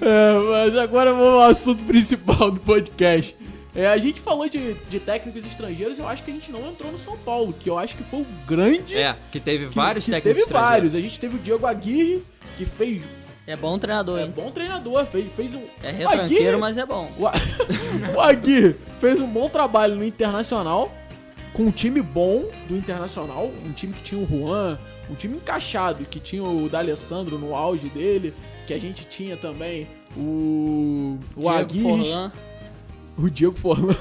B: É, mas agora vamos ao assunto principal do podcast. É, a gente falou de, de técnicos estrangeiros, eu acho que a gente não entrou no São Paulo, que eu acho que foi o grande.
A: É, que teve
B: que,
A: vários
B: que
A: técnicos
B: Teve vários. A gente teve o Diego Aguirre, que fez.
D: É bom treinador,
B: É
D: hein?
B: bom treinador, fez, fez um.
D: É
B: o
D: retranqueiro,
B: Aguirre-
D: mas é bom.
B: O, o Aguirre fez um bom trabalho no Internacional, com um time bom do Internacional, um time que tinha o Juan, um time encaixado, que tinha o D'Alessandro no auge dele, que a gente tinha também o, o
D: Diego
B: Aguirre,
D: Forlan.
B: O Diego Forlan.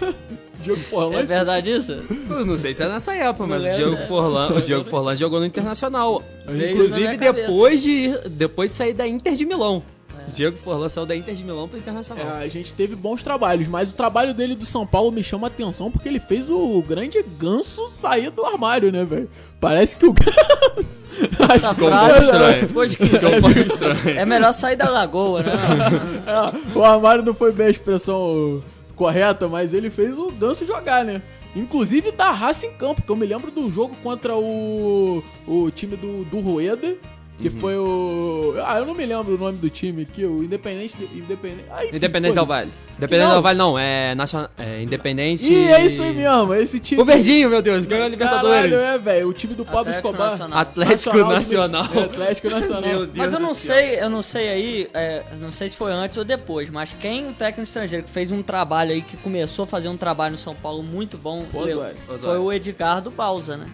B: Diego Forlan.
D: É verdade isso?
A: Eu não sei se é nessa época, mas o Diego. Forlan, o Diego Forlan jogou no Internacional. Inclusive depois de ir- depois de sair da Inter de Milão.
D: É.
A: O Diego Forlan saiu da Inter de Milão pro
B: É,
A: Internacional.
B: a gente teve bons trabalhos, mas o trabalho dele do São Paulo me chama a atenção porque ele fez o grande ganso sair do armário, né, velho? Parece que o ganso.
D: Essa
A: um
D: frase
A: um pouco estranho.
D: É melhor sair da lagoa, né?
B: É, o armário não foi bem a expressão correta, mas ele fez o ganso jogar, né? Inclusive da raça em campo, que eu me lembro do jogo contra o, o time do, do Rueda, que
A: Uhum.
B: foi o. Ah, eu não me lembro o nome do time aqui, o Independente. Independente, ah, enfim,
A: Independente Del. Vale. Independente. Del Vale não, é, nacional, é Independente...
B: Ih, é isso aí mesmo, é esse time.
A: O Verdinho, meu Deus, ganhou a Libertadores.
B: Caralho, é, velho. O time do Pablo
D: Atlético
B: Escobar.
D: Nacional.
A: Atlético Nacional.
B: É, Atlético Nacional.
A: Meu Deus
D: Mas eu
A: do
D: não
A: céu.
D: sei, eu não sei aí, é, não sei se foi antes ou depois, mas quem o técnico estrangeiro que fez um trabalho aí, que começou a fazer um trabalho no São Paulo muito bom,
B: O Osório.
D: foi o Edgardo Balsa, né?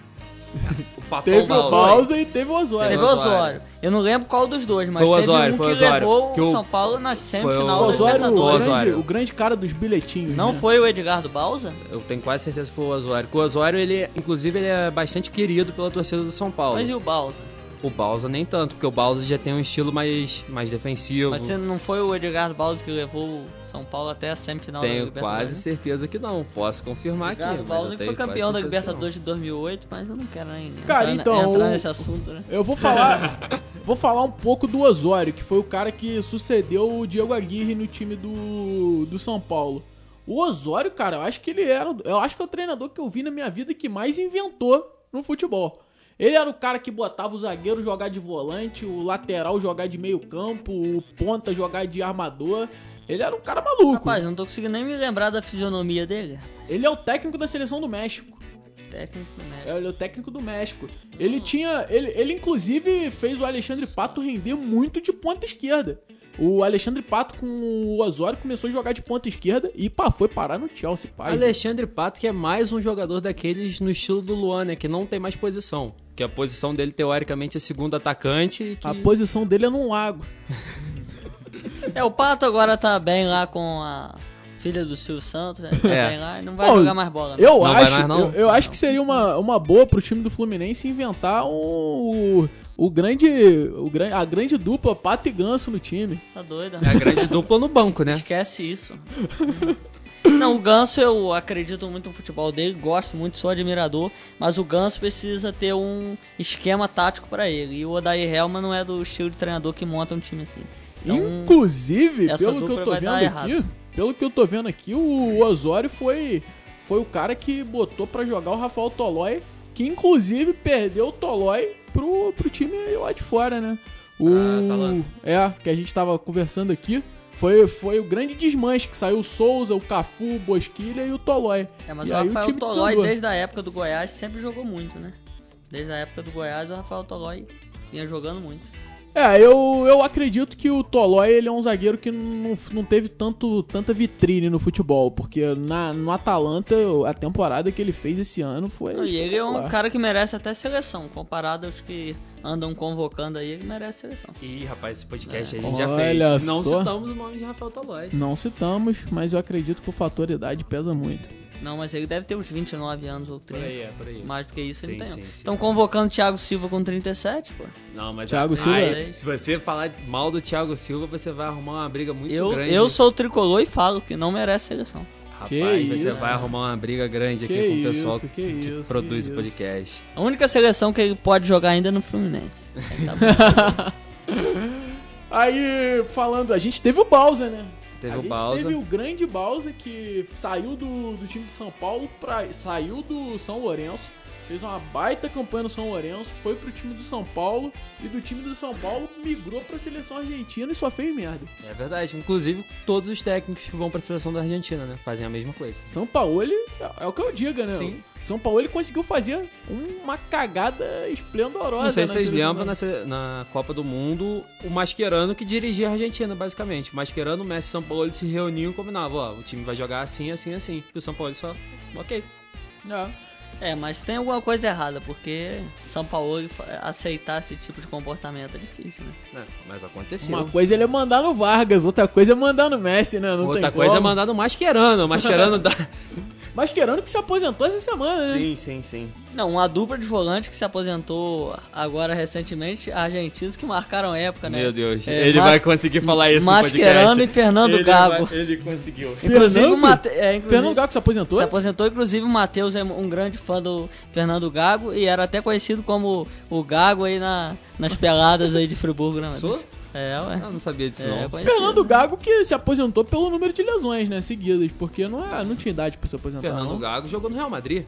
A: O Papão
B: Teve o
A: Balsa.
B: Balsa e teve o Osório.
D: Teve o
A: Osório.
D: Eu não lembro qual dos dois, mas
A: Foi o
D: teve
A: Osório,
D: um que
A: Osório.
D: levou
A: Que
D: o São Paulo na semifinal
B: O
D: da
B: Osório, o grande, o grande cara dos bilhetinhos.
D: Não
B: né?
D: foi o Edgardo Balsa?
A: Eu tenho quase certeza que foi o Osório. Porque o Osório, ele, inclusive, ele é bastante querido pela torcida do São Paulo.
D: Mas e o Balsa?
A: O Balsa nem tanto, porque o Balsa já tem um estilo mais, mais defensivo.
D: Mas você não foi o Edgardo Balsa que levou o São Paulo até a semifinal da
A: Tenho
D: Libertadores?
A: quase certeza que não. Posso confirmar aqui.
D: Edgardo que
A: tenho
D: foi campeão da Libertadores de 2008, mas eu não quero nem
B: Cara,
D: entrar,
B: então,
D: entrar
B: o-
D: nesse assunto, né?
B: Eu vou falar, vou falar um pouco do Osório, que foi o cara que sucedeu o Diego Aguirre no time do, do São Paulo. O Osório, cara, eu acho que ele era, eu acho que é o treinador que eu vi na minha vida que mais inventou no futebol. Ele era o cara que botava o zagueiro jogar de volante, o lateral jogar de meio campo, o ponta jogar de armador. Ele era um cara maluco.
D: Rapaz, não tô conseguindo nem me lembrar da fisionomia dele.
B: Ele é o técnico da seleção do México.
D: Técnico do México.
B: É, Ele é o técnico do México. Ele tinha. Ele, ele inclusive fez o Alexandre Pato render muito de ponta esquerda. O Alexandre Pato com o Osório começou a jogar de ponta esquerda e pá, foi parar no Chelsea, pai.
A: Alexandre Pato, que é mais um jogador daqueles no estilo do Luan, né? Que não tem mais posição. Que a posição dele, teoricamente, é segundo atacante. e Que...
B: A posição dele é num lago.
D: É, o Pato agora tá bem lá com a filha do Silvio Santos, né? Tá
A: É.
D: bem lá e não vai
B: Bom,
D: jogar mais bola. né?
B: Eu
A: Não vai
B: acho,
A: mais, não?
B: Eu, eu acho que seria uma, uma boa pro time do Fluminense inventar um, o, grande, o, a grande dupla Pato e Ganso no time.
D: Tá doido?
A: É a grande dupla no banco, né?
D: Esquece isso. Não, o Ganso eu acredito muito no futebol dele, gosto muito, sou admirador, mas o Ganso precisa ter um esquema tático pra ele. E o Odair Helman não é do estilo de treinador que monta um time assim. Então,
B: Inclusive,
D: essa
B: pelo que eu tô
D: vai
B: vendo aqui,
D: errado.
B: pelo que eu tô vendo aqui, o Osório foi foi o cara que botou pra jogar o Rafael Tolói, que inclusive perdeu o Tolói pro, pro time lá de fora, né? O
A: Pra Atalanta.
B: é, que a gente tava conversando aqui, foi foi o grande desmanche que saiu o Souza, o Cafu, o Bosquilha e o Tolói.
D: é, mas
B: E
D: o
B: aí
D: Rafael
B: time
D: Tolói,
B: desandou.
D: desde a época do Goiás, sempre jogou muito, né? Desde a época do Goiás, o Rafael Tolói vinha jogando muito.
B: É, eu, eu acredito que o Tolói ele é um zagueiro que não, não teve tanto, tanta vitrine no futebol, porque na, no Atalanta, a temporada que ele fez esse ano foi.
D: Não, e ele é um cara que merece até seleção, comparado aos que andam convocando aí, ele merece seleção.
A: Ih, rapaz, esse podcast
D: É.
A: a gente já
B: Olha
A: fez. Não
B: só.
A: citamos o nome de Rafael Tolói.
B: Não citamos, mas eu acredito que o fator idade pesa muito.
D: Não, mas ele deve ter uns 29 anos ou 30.
A: Por aí, é, por aí.
D: Mais do que isso ele
A: Sim,
D: tem.
A: sim,
D: não.
A: sim.
D: Estão convocando o Thiago Silva com 37, pô.
A: Não, mas
B: Thiago
A: ah,
B: Silva-
A: se você falar mal do Thiago Silva, você vai arrumar uma briga muito
D: Eu,
A: grande.
D: eu sou o tricolor e falo que não merece seleção.
A: Rapaz,
B: Que
A: você
B: isso.
A: vai arrumar uma briga grande aqui
B: Que
A: com o pessoal
B: isso,
A: que,
B: que isso,
A: produz
B: que
A: o podcast.
D: A única seleção que ele pode jogar ainda é no Fluminense. Aí tá bom.
B: Aí, falando, a gente teve o Bausa, né?
A: Teve
B: a
A: o
B: gente
A: Bausa.
B: teve o grande Bausa que saiu do, do time de São Paulo, pra, saiu do São Lourenço, fez uma baita campanha no São Lourenço, foi pro time do São Paulo e do time do São Paulo migrou pra seleção argentina e só fez merda.
A: É verdade. Inclusive, todos os técnicos que vão pra seleção da Argentina, né? Fazem a mesma coisa.
B: São Paulo é, o que eu digo, né?
A: Sim.
B: São Paulo ele conseguiu fazer uma cagada esplendorosa.
A: Não sei se vocês lembram, na, Copa do Mundo, o Mascherano que dirigia a Argentina, basicamente. Mascherano, Messi e São Paulo eles se reuniam e combinavam, ó, o time vai jogar assim, assim, assim. E o São Paulo só, ok.
B: É.
D: É, mas tem alguma coisa errada, porque São Paulo aceitar esse tipo de comportamento é difícil, né?
A: É, mas aconteceu.
B: Uma coisa ele é mandar no Vargas, outra coisa é mandar no Messi, né? Não
A: Outra
B: tem
A: coisa é
B: como.
A: mandar no Mascherano. O Mascherano dá...
B: Mascherano que se aposentou essa semana, né?
A: sim, sim, sim.
D: Não, uma dupla de volante que se aposentou agora recentemente, argentinos que marcaram época, né?
A: Meu Deus.
D: É,
A: ele
D: Mas-
A: vai conseguir falar isso
D: Mascherano
A: no podcast.
D: e Fernando
A: ele
D: Gago.
A: vai- ele conseguiu.
D: Inclusive,
B: Fernando?
D: o Mate... é, inclusive-
B: Fernando Gago se aposentou?
D: Se aposentou, inclusive o Matheus é um grande fã do Fernando Gago e era até conhecido como o Gago aí na, nas peladas aí de Friburgo, né?
A: Sou?
D: É, ué.
A: Eu não sabia disso,
D: É,
A: não.
B: Fernando Gago que se aposentou pelo número de lesões, né? Seguidas, porque não, é, não tinha idade pra se aposentar.
A: Fernando
B: não.
A: Gago jogou no Real Madrid.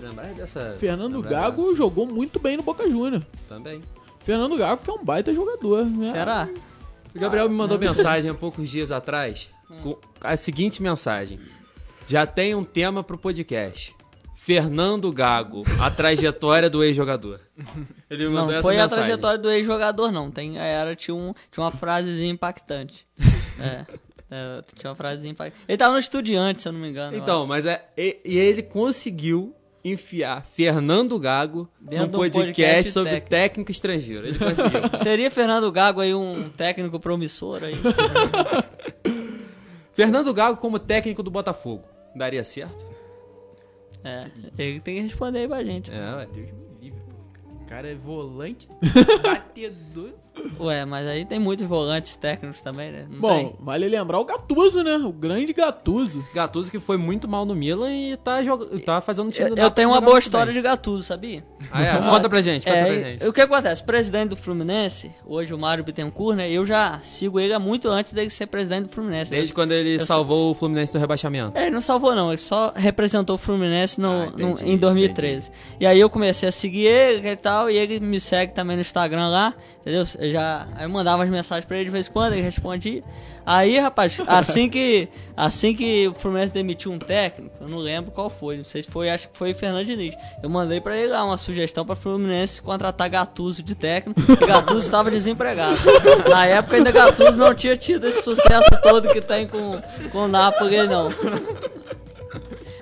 A: Lembrar dessa.
B: Fernando
A: lembrar
B: Gago
A: dessa
B: jogou muito bem no Boca Júnior.
A: Também.
B: Fernando Gago que é um baita jogador. Né?
D: Será?
A: O Gabriel me mandou mensagem há poucos dias atrás com a seguinte mensagem: Já tem um tema pro podcast. Fernando Gago, a trajetória do ex-jogador. Ele me
D: Não,
A: mandou essa
D: foi a
A: mensagem.
D: trajetória do ex-jogador, não. Tem, era, tinha, um, tinha uma frasezinha impactante. é, é, tinha uma frasezinha impactante. Ele tava no Estudiante, se eu não me engano.
A: Então, mas é. E, e ele conseguiu enfiar Fernando Gago
D: Dentro
A: num
D: de um
A: podcast,
D: podcast
A: sobre
D: técnico.
A: técnico estrangeiro. Ele conseguiu.
D: Seria Fernando Gago aí um técnico promissor aí?
A: Fernando Gago como técnico do Botafogo. Daria certo?
D: É, ele tem que responder aí pra gente.
A: É, ué.
C: Deus me livre, pô. O cara é volante, batedor.
D: Ué, mas aí tem muitos volantes técnicos também, né? Não
B: Bom,
D: tem?
B: vale lembrar o Gattuso, né? O grande Gattuso.
A: Gattuso que foi muito mal no Milan e tá, joga... tá fazendo o time
D: Eu,
A: do
D: eu tenho uma boa história
A: bem.
D: de Gattuso, sabia?
A: Ah, é? Conta pra gente, conta
D: É,
A: pra gente.
D: O que acontece? O presidente do Fluminense, hoje o Mário Bittencourt, né? Eu já sigo ele há muito antes dele ser presidente do Fluminense.
A: Desde
D: Eu-
A: quando ele salvou o Fluminense do rebaixamento.
D: É, ele não salvou não, ele só representou o Fluminense no,
A: Ah,
D: no-
A: entendi,
D: em 2013. E aí eu comecei a seguir ele e tal, e ele me segue também no Instagram lá, entendeu? Eu já eu mandava as mensagens pra ele de vez em quando, ele respondia. Aí, rapaz, assim que assim que o Fluminense demitiu um técnico, eu não lembro qual foi, não sei se foi, acho que foi Fernando Diniz. Eu mandei pra ele lá uma sugestão pra Fluminense contratar Gattuso de técnico, e Gattuso estava desempregado. Na época ainda Gattuso não tinha tido esse sucesso todo que tem com, com o Napoli, não.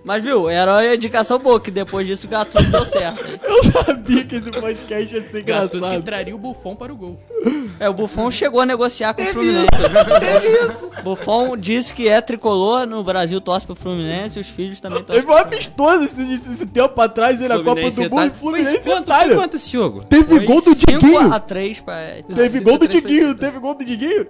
D: Mas viu, era uma indicação boa, que depois disso o Gattuso deu certo.
B: Eu sabia que esse podcast ia ser
C: Gattuso que
B: engraçado.
C: traria o Buffon para o gol.
D: É, o Buffon chegou a negociar com o Fluminense. Buffon disse que é tricolor no Brasil, torce pro Fluminense e os filhos também torcem
B: Teve um amistoso esse, esse tempo atrás aí na Copa do
A: e
B: Mundo. Fluminense e Itália.
A: quanto esse jogo?
B: Teve
D: Foi
B: gol do
D: 5
B: Diguinho.
D: a 3 pra...
B: Teve gol do
D: 5 a 3
B: Diguinho. Teve gol do Diguinho.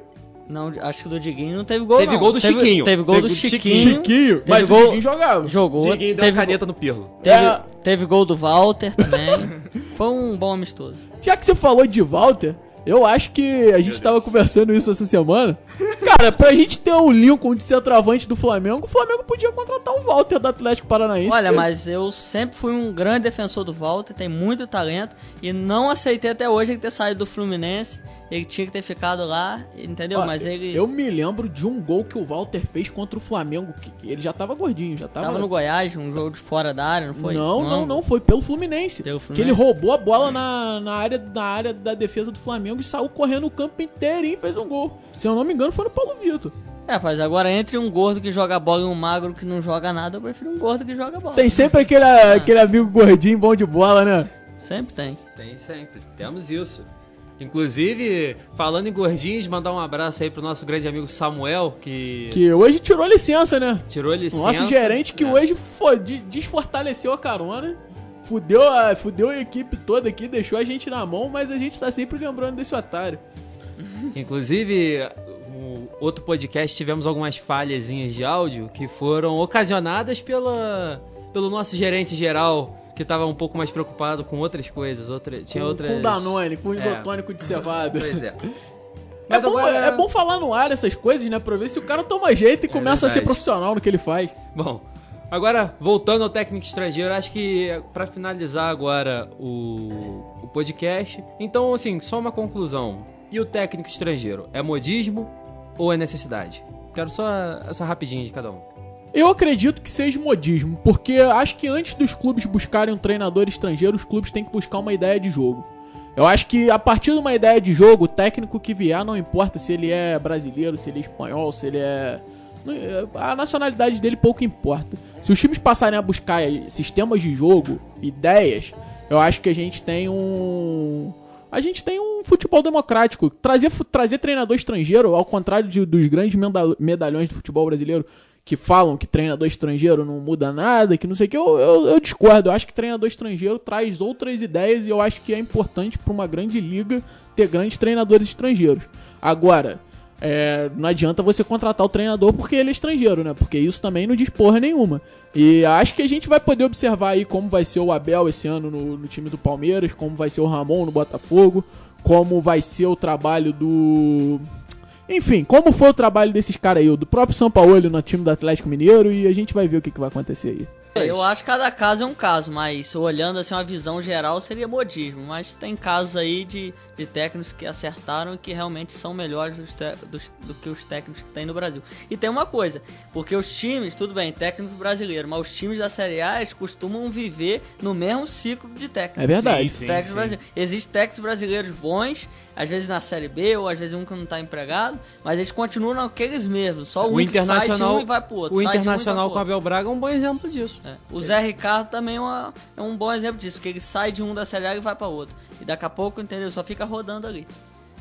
D: Não, acho que do Diguinho não teve gol
A: Teve
D: não.
A: gol do
D: teve,
A: Chiquinho.
D: Teve gol
A: Teve
D: do Chiquinho.
B: Chiquinho.
D: Teve
B: Mas o
D: gol-
B: Diguinho jogava.
D: Jogou.
A: Diguinho deu
D: teve,
A: a caneta no pirlo.
D: teve,
B: É.
D: teve gol do Walter também. Foi um bom amistoso.
B: Já que você falou de Walter, eu acho que a gente tava conversando isso essa semana. Cara, pra gente ter um Lincoln de centroavante do Flamengo, o Flamengo podia contratar o Walter do Atlético Paranaense.
D: Olha,
B: que-
D: mas eu sempre fui um grande defensor do Walter, tem muito talento e não aceitei até hoje ele ter saído do Fluminense. Ele tinha que ter ficado lá, entendeu?
B: Ó,
D: mas ele
B: Eu me lembro de um gol que o Walter fez contra o Flamengo, que que ele já tava gordinho, já tava...
D: tava no Goiás, um jogo de fora da área, não foi?
B: Não, não, não, foi pelo Fluminense.
D: Pelo
B: Que
D: Fluminense.
B: ele roubou a bola na, na, área, na área da defesa do Flamengo e saiu correndo o campo inteiro e fez um gol. Se eu não me engano, foi no Paulo Vitor.
D: É, rapaz, agora entre um gordo que joga bola e um magro que não joga nada, eu prefiro um gordo que joga bola.
B: Tem sempre aquele, aquele amigo gordinho bom de bola, né?
D: Sempre tem.
A: Tem sempre, temos isso. Inclusive, falando em gordinhos, mandar um abraço aí pro nosso grande amigo Samuel, que,
B: Que hoje tirou licença, né?
A: tirou licença.
B: Nosso gerente que
A: É.
B: hoje fo- de- desfortaleceu a carona. Fudeu a, fudeu a equipe toda aqui, deixou a gente na mão, mas a gente tá sempre lembrando desse otário.
A: Inclusive, no outro podcast tivemos algumas falhazinhas de áudio que foram ocasionadas pela, pelo nosso gerente geral, que tava um pouco mais preocupado com outras coisas. Outra, tinha
B: com,
A: outras...
B: com Danone, com
A: É.
B: isotônico de cevada.
A: Pois é.
B: É
A: Mas
B: bom,
A: agora...
B: é bom falar no ar essas coisas, né? Pra ver se o cara toma jeito e começa a ser
A: É verdade.
B: profissional no que ele faz.
A: Bom, agora voltando ao técnico estrangeiro, acho que pra finalizar agora o, o podcast, então assim, só uma conclusão. E o técnico estrangeiro, é modismo ou é necessidade? Quero só essa rapidinha de cada um.
B: Eu acredito que seja modismo, porque acho que antes dos clubes buscarem um treinador estrangeiro, os clubes têm que buscar uma ideia de jogo. Eu acho que a partir de uma ideia de jogo, o técnico que vier, não importa se ele é brasileiro, se ele é espanhol, se ele é. A nacionalidade dele pouco importa. Se os times passarem a buscar sistemas de jogo, ideias, eu acho que a gente tem um. A gente tem um futebol democrático. Trazer, trazer treinador estrangeiro, ao contrário de- dos grandes medalhões do futebol brasileiro, que falam que treinador estrangeiro não muda nada, que não sei o que, eu, eu, eu discordo. Eu acho que treinador estrangeiro traz outras ideias e eu acho que é importante para uma grande liga ter grandes treinadores estrangeiros. Agora, é, não adianta você contratar o treinador porque ele é estrangeiro, né? Porque isso também não diz porra nenhuma. E acho que a gente vai poder observar aí como vai ser o Abel esse ano no, no time do Palmeiras, como vai ser o Ramon no Botafogo, como vai ser o trabalho do. Enfim, como foi o trabalho desses caras aí, do próprio São Paulo no time do Atlético Mineiro, e a gente vai ver o que, que vai acontecer aí.
D: Eu acho que cada caso é um caso, mas olhando assim uma visão geral seria modismo. Mas tem casos aí de, de técnicos que acertaram e que realmente são melhores dos dos, do que os técnicos que tem no Brasil. E tem uma coisa, porque os times, tudo bem, técnico brasileiro, mas os times da Série A eles costumam viver no mesmo ciclo de técnicos.
B: É verdade.
D: Sim, sim, sim. Existem técnicos brasileiros bons, às vezes na Série B ou às vezes um que não está empregado, mas eles continuam naqueles mesmos. Só o um internacional, sai de um e vai pro outro.
A: O Internacional um com o Abel Braga é um bom exemplo disso.
D: É. O Zé Ricardo também é, uma, é, um bom exemplo disso, que ele sai de um da Série A e vai para outro. E daqui a pouco, entendeu? Só fica rodando ali.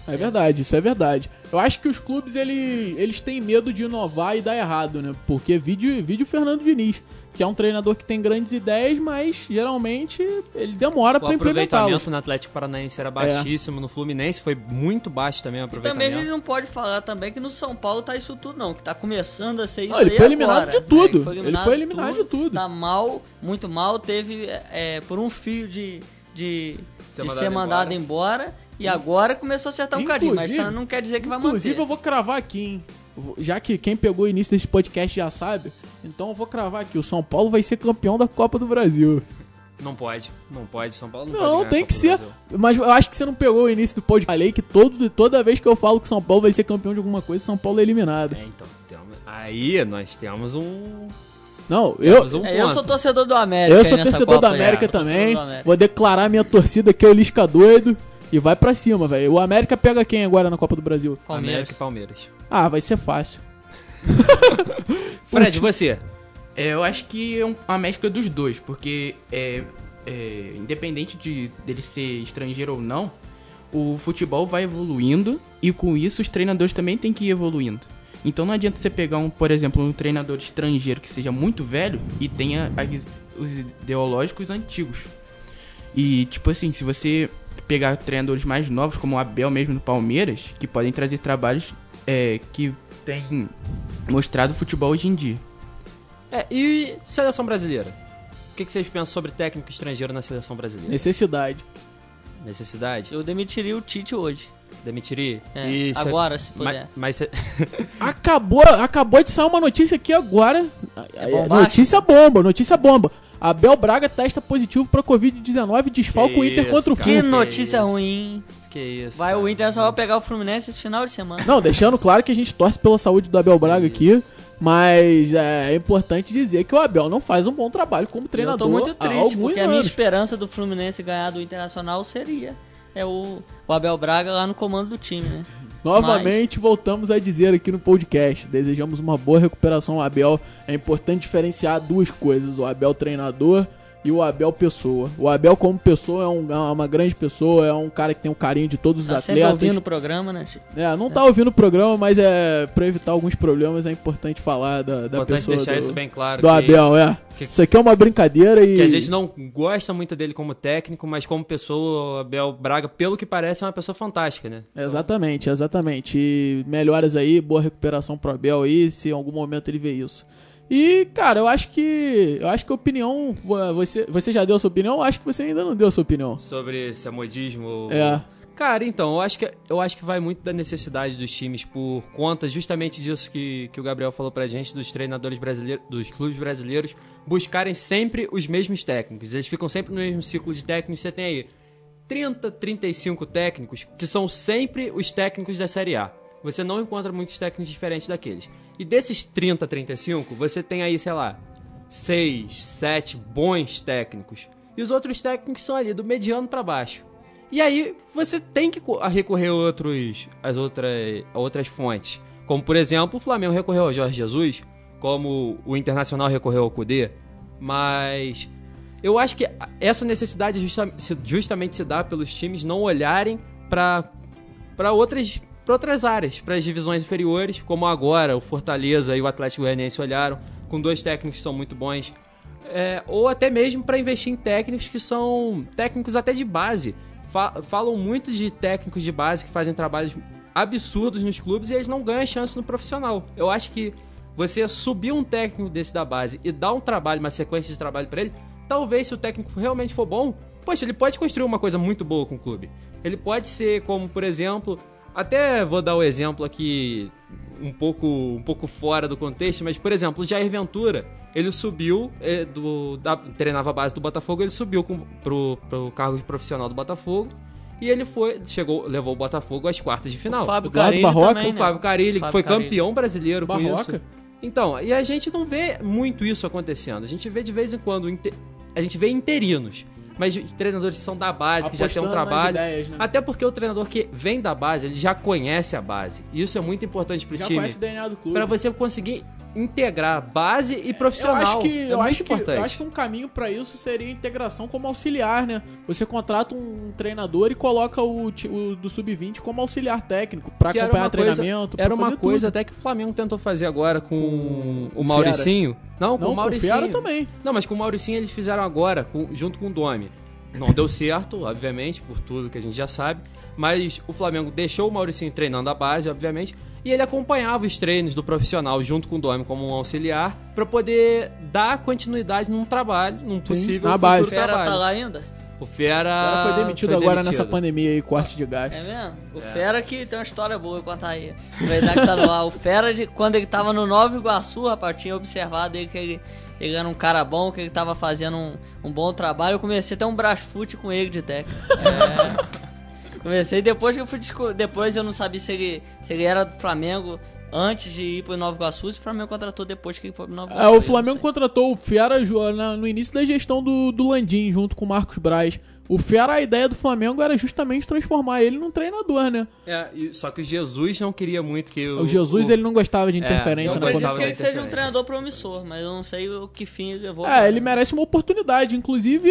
B: É verdade, isso é verdade. Eu acho que os clubes ele, eles têm medo de inovar e dar errado, né? Porque vídeo, vídeo Fernando Diniz que é um treinador que tem grandes ideias, mas geralmente ele demora para implementá-las. O aproveitamento
A: no Atlético Paranaense era baixíssimo, é. no Fluminense foi muito baixo também o aproveitamento.
D: E também a gente não pode falar também que no São Paulo tá isso tudo não, que tá começando a ser isso
B: não, ele foi eliminado agora, de tudo. Né? Ele foi eliminado, ele foi eliminado de, tudo, de tudo.
D: Tá mal, muito mal, teve é, por um fio de, de ser, de mandado, ser mandado embora. embora. E agora começou a acertar um inclusive, cadinho, mas tá, não quer dizer que vai manter.
B: Inclusive, eu vou cravar aqui, hein? Já que quem pegou o início desse podcast já sabe, então eu vou cravar aqui: o São Paulo vai ser campeão da Copa do Brasil.
A: Não pode, não pode, São Paulo não,
B: não
A: pode
B: tem que ser. Mas eu acho que você não pegou o início do podcast. Falei que todo, toda vez que eu falo que São Paulo vai ser campeão de alguma coisa, São Paulo é eliminado.
A: É, então. Aí nós temos um.
B: Não, eu,
D: um é, eu sou torcedor do América.
B: Eu sou torcedor do América também. Do América. Vou declarar minha torcida que é o Lisca doido. E vai pra cima, velho. O América pega quem agora na Copa do Brasil?
A: Palmeiras. América e Palmeiras.
B: Ah, vai ser fácil.
A: Fred, você?
C: É, eu acho que é uma mescla dos dois, porque é, é, independente de dele ser estrangeiro ou não, o futebol vai evoluindo e com isso os treinadores também têm que ir evoluindo. Então não adianta você pegar um, por exemplo, um treinador estrangeiro que seja muito velho e tenha os ideológicos antigos. E tipo assim, se você pegar treinadores mais novos, como o Abel mesmo no Palmeiras, que podem trazer trabalhos é, que têm mostrado o futebol hoje em dia.
A: É, e seleção brasileira? O que, que vocês pensam sobre técnico estrangeiro na seleção brasileira?
B: Necessidade.
A: Necessidade?
D: Eu demitiria o Tite hoje.
A: Demitiria?
D: É, Isso. agora, se puder.
A: Mas, mas
B: acabou, acabou de sair uma notícia aqui agora. É notícia bomba, notícia bomba. Abel Braga testa positivo pra Covid-19 e desfalca o Inter contra o
D: Fluminense. Que notícia que ruim.
A: Que isso.
D: Vai cara. o Inter só vai pegar o Fluminense esse final de semana.
B: Não, deixando claro que a gente torce pela saúde do Abel Braga aqui. Mas é, é importante dizer que o Abel não faz um bom trabalho como treinador. Eu tô
D: muito triste, porque anos. a minha esperança do Fluminense ganhar do Internacional seria é o, o Abel Braga lá no comando do time, né?
B: Novamente Mas... voltamos a dizer aqui no podcast. Desejamos uma boa recuperação ao Abel. É importante diferenciar duas coisas: o Abel treinador e o Abel pessoa. O Abel como pessoa é, um, é uma grande pessoa, é um cara que tem o um carinho de todos
D: tá
B: os atletas. Tá
D: ouvindo o programa, né?
B: É, não tá ouvindo o programa, mas é para evitar alguns problemas é importante falar da, da importante pessoa
A: deixar
B: do,
A: isso bem claro
B: do que, Abel, é. Que, isso aqui é uma brincadeira e
A: que a gente não gosta muito dele como técnico, mas como pessoa, o Abel Braga, pelo que parece, é uma pessoa fantástica, né?
B: Exatamente, exatamente. E melhoras aí, boa recuperação pro Abel aí, se em algum momento ele vê isso. E, cara, eu acho que. Eu acho que a opinião. Você, você já deu a sua opinião? Eu acho que você ainda não deu a sua opinião.
A: Sobre se é modismo
B: É.
A: Cara, então, eu acho, que, eu acho que vai muito da necessidade dos times por conta justamente disso que, que o Gabriel falou pra gente, dos treinadores brasileiros, dos clubes brasileiros, buscarem sempre os mesmos técnicos. Eles ficam sempre no mesmo ciclo de técnicos. Você tem aí 30, 35 técnicos que são sempre os técnicos da Série A. Você não encontra muitos técnicos diferentes daqueles. E desses 30, 35, você tem aí, sei lá, 6, 7 bons técnicos. E os outros técnicos são ali do mediano para baixo. E aí você tem que recorrer a outros, as outras, a outras fontes. Como, por exemplo, o Flamengo recorreu ao Jorge Jesus, como o Internacional recorreu ao Cudê. Mas eu acho que essa necessidade justa, justamente se dá pelos times não olharem para outras para outras áreas, para as divisões inferiores, como agora o Fortaleza e o Atlético Goianiense olharam, com dois técnicos que são muito bons. É, ou até mesmo para investir em técnicos que são técnicos até de base. Fa falam muito de técnicos de base que fazem trabalhos absurdos nos clubes e eles não ganham chance no profissional. Eu acho que você subir um técnico desse da base e dar um trabalho, uma sequência de trabalho para ele, talvez se o técnico realmente for bom, poxa, ele pode construir uma coisa muito boa com o clube. Ele pode ser como, por exemplo, até vou dar o um exemplo aqui um pouco, um pouco fora do contexto, mas por exemplo, o Jair Ventura, ele subiu é, do da, treinava a base do Botafogo, ele subiu com, pro, pro cargo de profissional do Botafogo. E ele foi, chegou, levou o Botafogo às quartas de final. O
D: Fábio Carilli
B: Barroca,
D: também,
A: o
D: né?
A: Fábio Carilli, que foi
D: Carilli.
A: campeão brasileiro com
B: Barroca.
A: isso. Então, e a gente não vê muito isso acontecendo. A gente vê de vez em quando, a gente vê interinos. Mas treinadores que são da base, que já tem um
B: Apostando
A: trabalho.
B: ideias, né?
A: Até porque o treinador que vem da base, ele já conhece a base. E isso é muito importante pro
B: Já
A: time.
B: conhece o DNA do clube.
A: Pra você conseguir integrar base e
B: Eu
A: profissional.
B: acho que,
A: é
B: eu,
A: muito
B: acho que,
A: importante.
B: eu acho que um caminho pra isso seria a integração como auxiliar, né? Você contrata um treinador e coloca o, o do sub-20 como auxiliar técnico pra
A: Que era
B: acompanhar
A: coisa-
B: treinamento.
A: Era uma coisa
B: tudo.
A: até que o Flamengo tentou fazer agora com,
B: Com
A: o Mauricinho. Não, com
B: Não,
A: o Mauricinho.
B: com o também.
A: Não, mas com o Mauricinho eles fizeram agora, com- junto com o Domi. Não deu certo, obviamente, por tudo que a gente já sabe. Mas o Flamengo deixou o Mauricinho treinando a base, obviamente. E ele acompanhava os treinos do profissional junto com o Domi como um auxiliar pra poder dar continuidade num trabalho, num possível
B: na
A: futuro
B: base.
D: O Fera
A: trabalho.
D: tá lá ainda?
A: O Fera,
B: Agora foi demitido
A: foi
B: agora
A: demitido.
B: nessa pandemia aí, corte de gás.
D: É mesmo? O Fera que tem uma história boa eu contar aí. Aproveitar que tá no ar. O Fera, de, quando ele tava no Nova Iguaçu, rapaz, tinha observado ele que ele, ele era um cara bom, que ele tava fazendo um, um bom trabalho. Eu comecei a ter um brasfute com ele de técnico. É. comecei depois que eu fui Depois eu não sabia se ele, se ele era do Flamengo antes de ir pro Nova Iguaçu, se o Flamengo contratou depois que ele foi pro Nova
B: É,
D: Iguaçu.
B: o
D: eu não
B: Flamengo contratou o Fiara no início da gestão do, do Landim, junto com o Marcos Braz. O Fiara, a ideia do Flamengo era justamente transformar ele num treinador, né?
A: É, e- só que o Jesus não queria muito que o.
B: O Jesus,
A: o-
B: ele não gostava de
A: É,
B: interferência
A: eu
B: na
D: Eu que ele seja um treinador promissor, mas eu não sei o que fim ele levou.
B: É, ele merece uma oportunidade. Inclusive,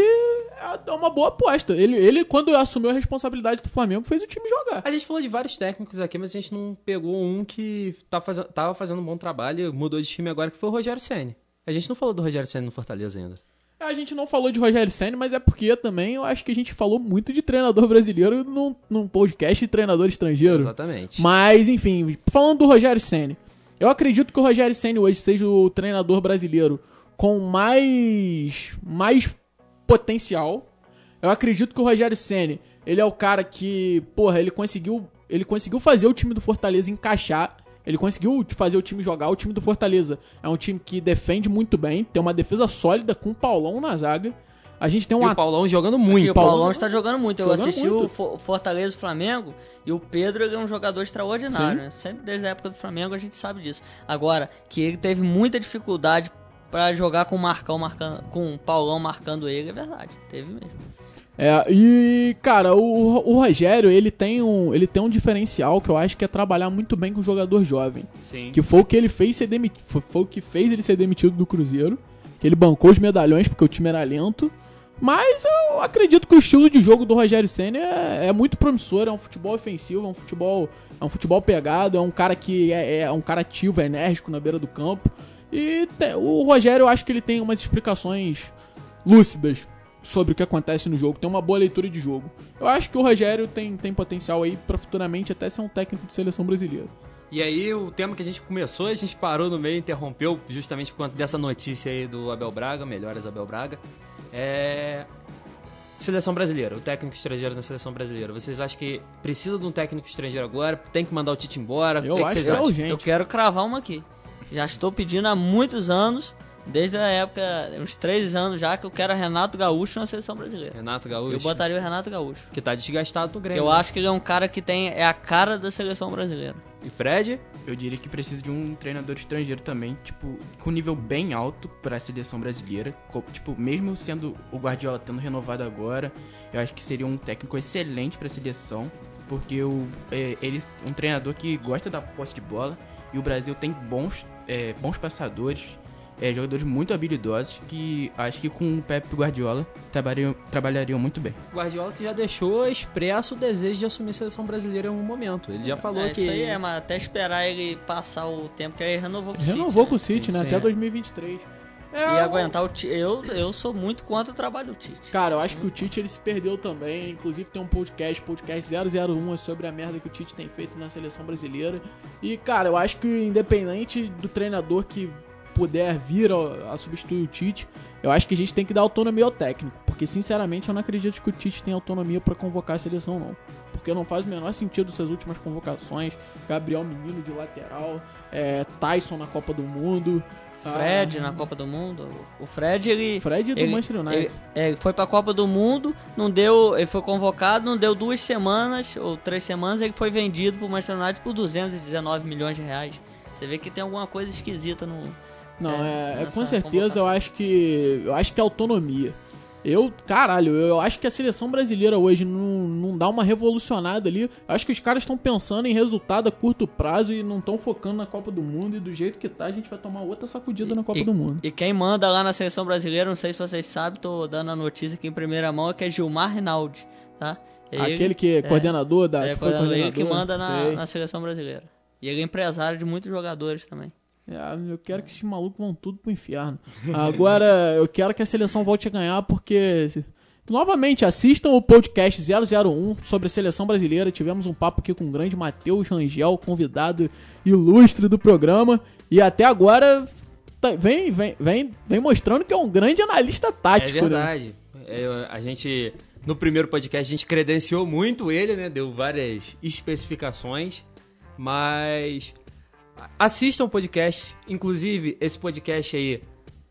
B: é uma boa aposta. Ele, ele, quando assumiu a responsabilidade do Flamengo, fez o time jogar.
A: A gente falou de vários técnicos aqui, mas a gente não pegou um que tá fazendo, tava fazendo um bom trabalho, mudou de time agora, que foi o Rogério Senni. A gente não falou do Rogério Senni no Fortaleza ainda.
B: A gente não falou de Rogério Senna, mas é porque também eu acho que a gente falou muito de treinador brasileiro num, num podcast de treinador estrangeiro.
A: Exatamente.
B: Mas, enfim, falando do Rogério Senna, eu acredito que o Rogério Senna hoje seja o treinador brasileiro com mais mais potencial. Eu acredito que o Rogério Senna, ele é o cara que, porra, ele conseguiu, ele conseguiu fazer o time do Fortaleza encaixar. Ele conseguiu fazer o time jogar. O time do Fortaleza é um time que defende muito bem, tem uma defesa sólida com o Paulão na zaga. A gente tem um
A: E o Paulão jogando
D: E
A: muito.
D: o Paulão está jogando muito. Eu
B: Jogando
D: assisti
B: muito.
D: o Fo- Fortaleza e o Flamengo e o Pedro é um jogador extraordinário. Né? Sempre desde a época do Flamengo a gente sabe disso. Agora, que ele teve muita dificuldade pra jogar com o Marcão marcando, com o Paulão marcando ele, é verdade. Teve mesmo.
B: É, e, cara, o, o Rogério, ele tem, um, ele tem um diferencial que eu acho que é trabalhar muito bem com o jogador jovem.
A: Sim.
B: Que foi o que ele fez ser demitido. Foi, foi o que fez ele ser demitido do Cruzeiro. Que ele bancou os medalhões porque o time era lento. Mas eu acredito que o estilo de jogo do Rogério Senna é, é muito promissor, é um futebol ofensivo, é um futebol, é um futebol pegado, é um cara que é, é um cara ativo, é enérgico na beira do campo. E te- o Rogério, eu acho que ele tem umas explicações lúcidas sobre o que acontece no jogo, tem uma boa leitura de jogo. Eu acho que o Rogério tem, tem potencial aí pra futuramente até ser um técnico de seleção brasileira.
A: E aí, o tema que a gente começou, a gente parou no meio, interrompeu, justamente por conta dessa notícia aí do Abel Braga, melhores Abel Braga. É. Seleção brasileira, o técnico estrangeiro na seleção brasileira. Vocês acham que precisa de um técnico estrangeiro agora? Tem que mandar o Tite embora?
B: Eu
A: o que, que
B: acho
A: vocês
B: que é
A: acham?
B: urgente.
D: Eu quero cravar uma aqui. Já estou pedindo há muitos anos, desde a época, uns três anos já, que eu quero Renato Gaúcho na seleção brasileira.
A: Renato Gaúcho,
D: Eu botaria o Renato Gaúcho.
A: que tá desgastado do Grêmio.
D: eu
A: né?
D: acho que ele é um cara que tem é a cara da seleção brasileira.
A: E Fred?
C: Eu diria que precisa de um treinador estrangeiro também, tipo, com nível bem alto para a seleção brasileira. Tipo, mesmo sendo o Guardiola tendo renovado agora, eu acho que seria um técnico excelente para a seleção, porque o, é, ele um treinador que gosta da posse de bola e o Brasil tem bons, é, bons passadores, é, jogadores muito habilidosos que acho que com o Pepe Guardiola trabalhariam, trabalhariam muito bem.
A: O Guardiola que já deixou expresso o desejo de assumir a seleção brasileira em um momento. Ele já falou
D: é,
A: que.
D: Isso aí é, mas até esperar ele passar o tempo que ele renovou com o
B: Renovou
D: City,
B: com o
D: né?
B: City,
A: Sim,
B: né?
A: sim,
B: Até
A: é.
B: 2023.
D: É, e aguentar o Tite. Eu, eu sou muito contra o trabalho do Tite.
B: Cara, eu acho que o Tite ele se perdeu também. Inclusive tem um podcast, podcast 001, é sobre a merda que o Tite tem feito na seleção brasileira. E, cara, eu acho que independente do treinador que puder vir a, a substituir o Tite, eu acho que a gente tem que dar autonomia ao técnico. Porque, sinceramente, eu não acredito que o Tite tenha autonomia para convocar a seleção, não. Porque não faz o menor sentido essas últimas convocações. Gabriel Menino de lateral, é, Tyson na Copa do Mundo.
D: Fred ah, na Copa do Mundo. O Fred, ele.
B: Fred do
D: ele,
B: Manchester United.
D: Ele, é, ele foi pra Copa do Mundo, não deu. Ele foi convocado, não deu duas semanas ou três semanas, ele foi vendido pro Manchester United por 219 milhões de reais. Você vê que tem alguma coisa esquisita no.
B: Não, é, é com certeza eu acho que. Eu acho que é autonomia. Eu, caralho, eu acho que a seleção brasileira hoje não, não dá uma revolucionada ali. Eu acho que os caras estão pensando em resultado a curto prazo e não estão focando na Copa do Mundo. E do jeito que tá, a gente vai tomar outra sacudida
D: e,
B: na Copa
D: e,
B: do Mundo.
D: E quem manda lá na seleção brasileira, não sei se vocês sabem, tô dando a notícia aqui em primeira mão, é que é Gilmar Rinaldi, tá?
B: Ele, Aquele que é coordenador da.
D: É,
B: que
D: coordenador, ele que manda na, na seleção brasileira. E ele é empresário de muitos jogadores também.
B: Eu quero que esses malucos vão tudo pro inferno. Agora, eu quero que a seleção volte a ganhar, porque Novamente, assistam o podcast 001 sobre a seleção brasileira. Tivemos um papo aqui com o grande Matheus Rangel, convidado ilustre do programa. E até agora tá, vem, vem, vem, vem mostrando que é um grande analista tático. É
A: verdade. Né? É, a gente, no primeiro podcast, a gente credenciou muito ele, né? Deu várias especificações. Mas assistam o podcast. Inclusive, esse podcast aí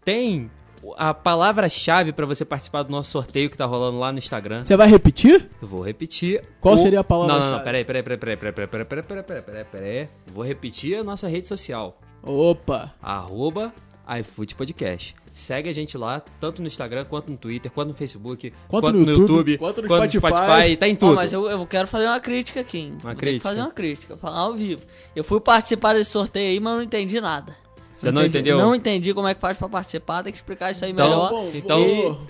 A: tem a palavra-chave para você participar do nosso sorteio que tá rolando lá no Instagram.
B: Você vai repetir?
A: Eu vou repetir.
B: Qual o... seria a palavra-chave?
A: Não, não, não, peraí, peraí, peraí, peraí, peraí, peraí, peraí, peraí, peraí, peraí, peraí. Vou repetir a nossa rede social.
B: Opa!
A: Arroba iFood Podcast. Segue a gente lá, tanto no Instagram, quanto no Twitter, quanto no Facebook, quanto, quanto no, YouTube, YouTube, quanto no quanto Spotify. Spotify, tá em tudo. Oh,
D: mas eu, eu quero fazer uma crítica aqui. Hein?
A: Uma crítica?
D: fazer uma crítica, falar ao vivo. Eu fui participar desse sorteio aí, mas não entendi nada.
A: Você não, entendeu?
D: Não entendi como é que faz pra participar, tem que explicar isso aí então, melhor. Bom, então,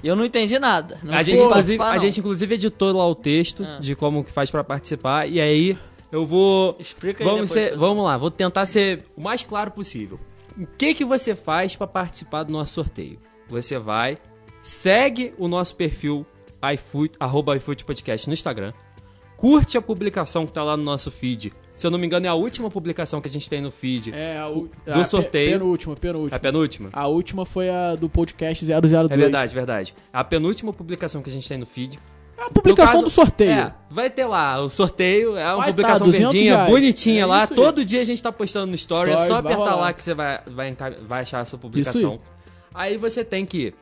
D: e eu não entendi nada. Não
A: a, gente, inclusive, a gente, inclusive, editou lá o texto ah. de como que faz pra participar. E aí, eu vou.
D: Explica
A: aí vamos, ser, vamos lá, vou tentar ser o mais claro possível. O que, que você faz para participar do nosso sorteio? Você vai, segue o nosso perfil iFood, arroba iFood Podcast no Instagram curte a publicação que tá lá no nosso feed. Se eu não me engano, é a última publicação que a gente tem no feed.
B: É, a,
A: do a sorteio.
B: Penúltima, penúltima.
A: A penúltima?
B: A última foi a do podcast 002. É
A: verdade, verdade. A penúltima publicação que a gente tem no feed.
B: É a publicação caso, do sorteio. É,
A: vai ter lá o sorteio, é uma vai publicação tá, verdinha, bonitinha é lá. Todo dia a gente tá postando no story, Stories, é só apertar lá que você vai, vai, vai achar essa publicação. Aí. aí você tem que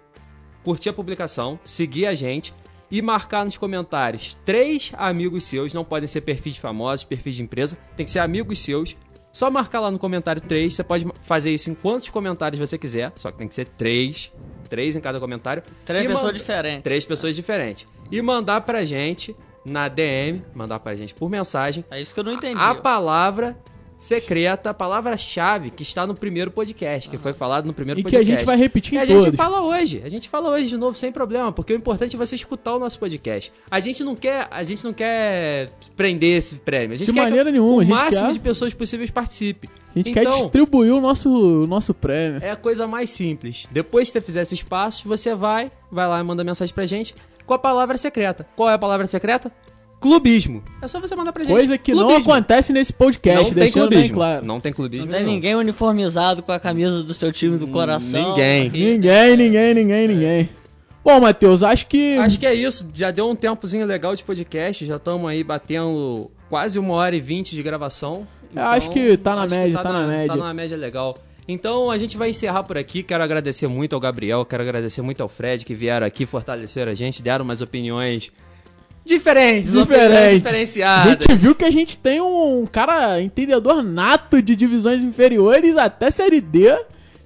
A: curtir a publicação, seguir a gente e marcar nos comentários três amigos seus, não podem ser perfis famosos, perfis de empresa, tem que ser amigos seus. Só marcar lá no comentário três, você pode fazer isso em quantos comentários você quiser, só que tem que ser três, três em cada comentário.
D: Três pessoas diferentes.
A: Três pessoas diferentes. E mandar pra gente na DM, mandar pra gente por mensagem.
D: É isso que eu não entendi.
A: A, a palavra secreta, palavra-chave que está no primeiro podcast, que foi falado no primeiro
B: e
A: podcast.
B: E que a gente vai repetir em
A: e a
B: todos.
A: gente fala hoje, a gente fala hoje de novo sem problema, porque o importante é você escutar o nosso podcast. A gente não quer, a gente não quer prender esse prêmio. A gente
B: de
A: quer
B: maneira
A: que
B: nenhuma,
A: o máximo
B: quer...
A: de pessoas possíveis participe.
B: A gente então, quer distribuir o nosso, o nosso prêmio.
A: É a coisa mais simples. Depois que você fizer esses passos, você vai, vai lá e manda mensagem pra gente com a palavra secreta. Qual é a palavra secreta? clubismo. É só você mandar pra gente.
B: Coisa que clubismo. não acontece nesse podcast,
A: não tem clubismo. claro. Não tem clubismo.
D: Não tem não. ninguém uniformizado com a camisa do seu time do coração.
A: Ninguém.
B: Aqui. Ninguém, ninguém, ninguém, ninguém. Bom, Matheus, acho que.
A: Acho que é isso. Já deu um tempozinho legal de podcast. Já estamos aí batendo quase uma hora e vinte de gravação.
B: Então, acho que tá na média, tá, tá, na, na média. Tá
A: na média legal. Então a gente vai encerrar por aqui. Quero agradecer muito ao Gabriel, quero agradecer muito ao Fred que vieram aqui fortalecer a gente, deram umas opiniões diferentes,
B: Diferente. diferenciadas. A gente viu que a gente tem um cara entendedor nato de divisões inferiores até Série D.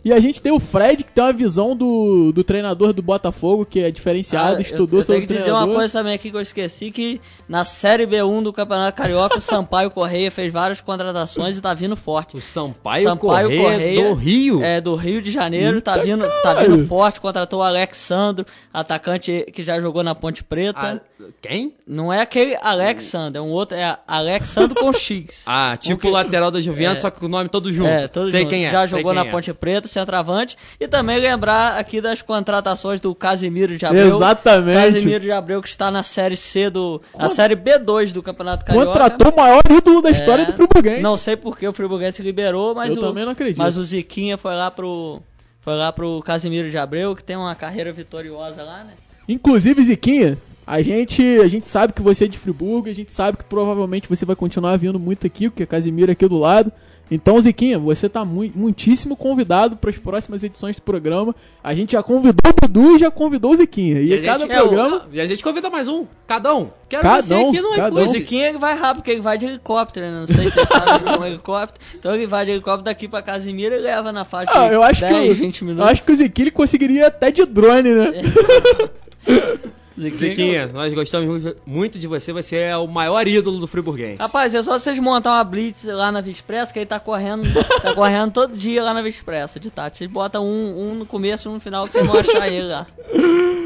B: E a gente tem o Fred, que tem uma visão do, do treinador do Botafogo, que é diferenciado, ah, estudou eu, eu sobre o treinador. Eu tenho que dizer
D: uma coisa também aqui que eu esqueci, que na Série B1 do Campeonato Carioca, o Sampaio Correia fez várias contratações e tá vindo forte.
A: O Sampaio, Sampaio Correia, Correia, do Rio?
D: É, do Rio de Janeiro, tá vindo, tá vindo forte, contratou o Alexandro, atacante que já jogou na Ponte Preta.
A: A... Quem?
D: Não é aquele Alexandre, é um outro, é Alexandro com X.
A: Ah, tipo o lateral da Juventus, é, só que o nome todo junto. É, todo Sei
D: junto.
A: quem é.
D: Já jogou na é. Ponte Preta, centroavante. E também lembrar aqui das contratações do Casimiro de Abreu.
B: Exatamente.
D: Casimiro de Abreu que está na Série C do... Na Série B2 do Campeonato Carioca.
B: Contratou o maior ídolo da história
D: É,
B: do Friburguense.
D: Não sei porque o Friburguense liberou, mas
B: Eu
D: o,
B: também não acredito.
D: Mas o Ziquinha foi lá pro foi lá pro Casimiro de Abreu, que tem uma carreira vitoriosa lá, né?
B: Inclusive, Ziquinha, a gente, a gente sabe que você é de Friburgo, a gente sabe que provavelmente você vai continuar vindo muito aqui, porque Casimiro é aqui do lado. Então, Ziquinha, você tá mui- muitíssimo convidado para as próximas edições do programa. A gente já convidou o Dudu e já convidou o Ziquinha. E,
A: a
B: a
A: gente-
B: cada
A: é,
B: programa.
A: o- E a gente convida mais um. Cada um. Quero
B: Cada
A: você
B: um,
A: aqui no
B: cada
D: O
B: um.
A: iFood.
D: Ziquinha ele vai rápido, porque ele vai de helicóptero, né? Não sei se vocês sabem que é um helicóptero. Então ele vai de helicóptero daqui pra Casimiro e leva na faixa
B: Ah,
D: de
B: eu acho
D: 10,
B: que,
D: 20
B: eu
D: minutos.
B: acho que o Ziquinha ele conseguiria até de drone, né?
A: Ziquinha, nós gostamos mu- muito de você. Você é o maior ídolo do Friburguense.
D: Rapaz, é só vocês montar uma blitz lá na Vispressa, que ele tá correndo, tá correndo todo dia lá na Vispressa, de tarde. Vocês botam um, um no começo e um no final que vocês vão achar ele lá.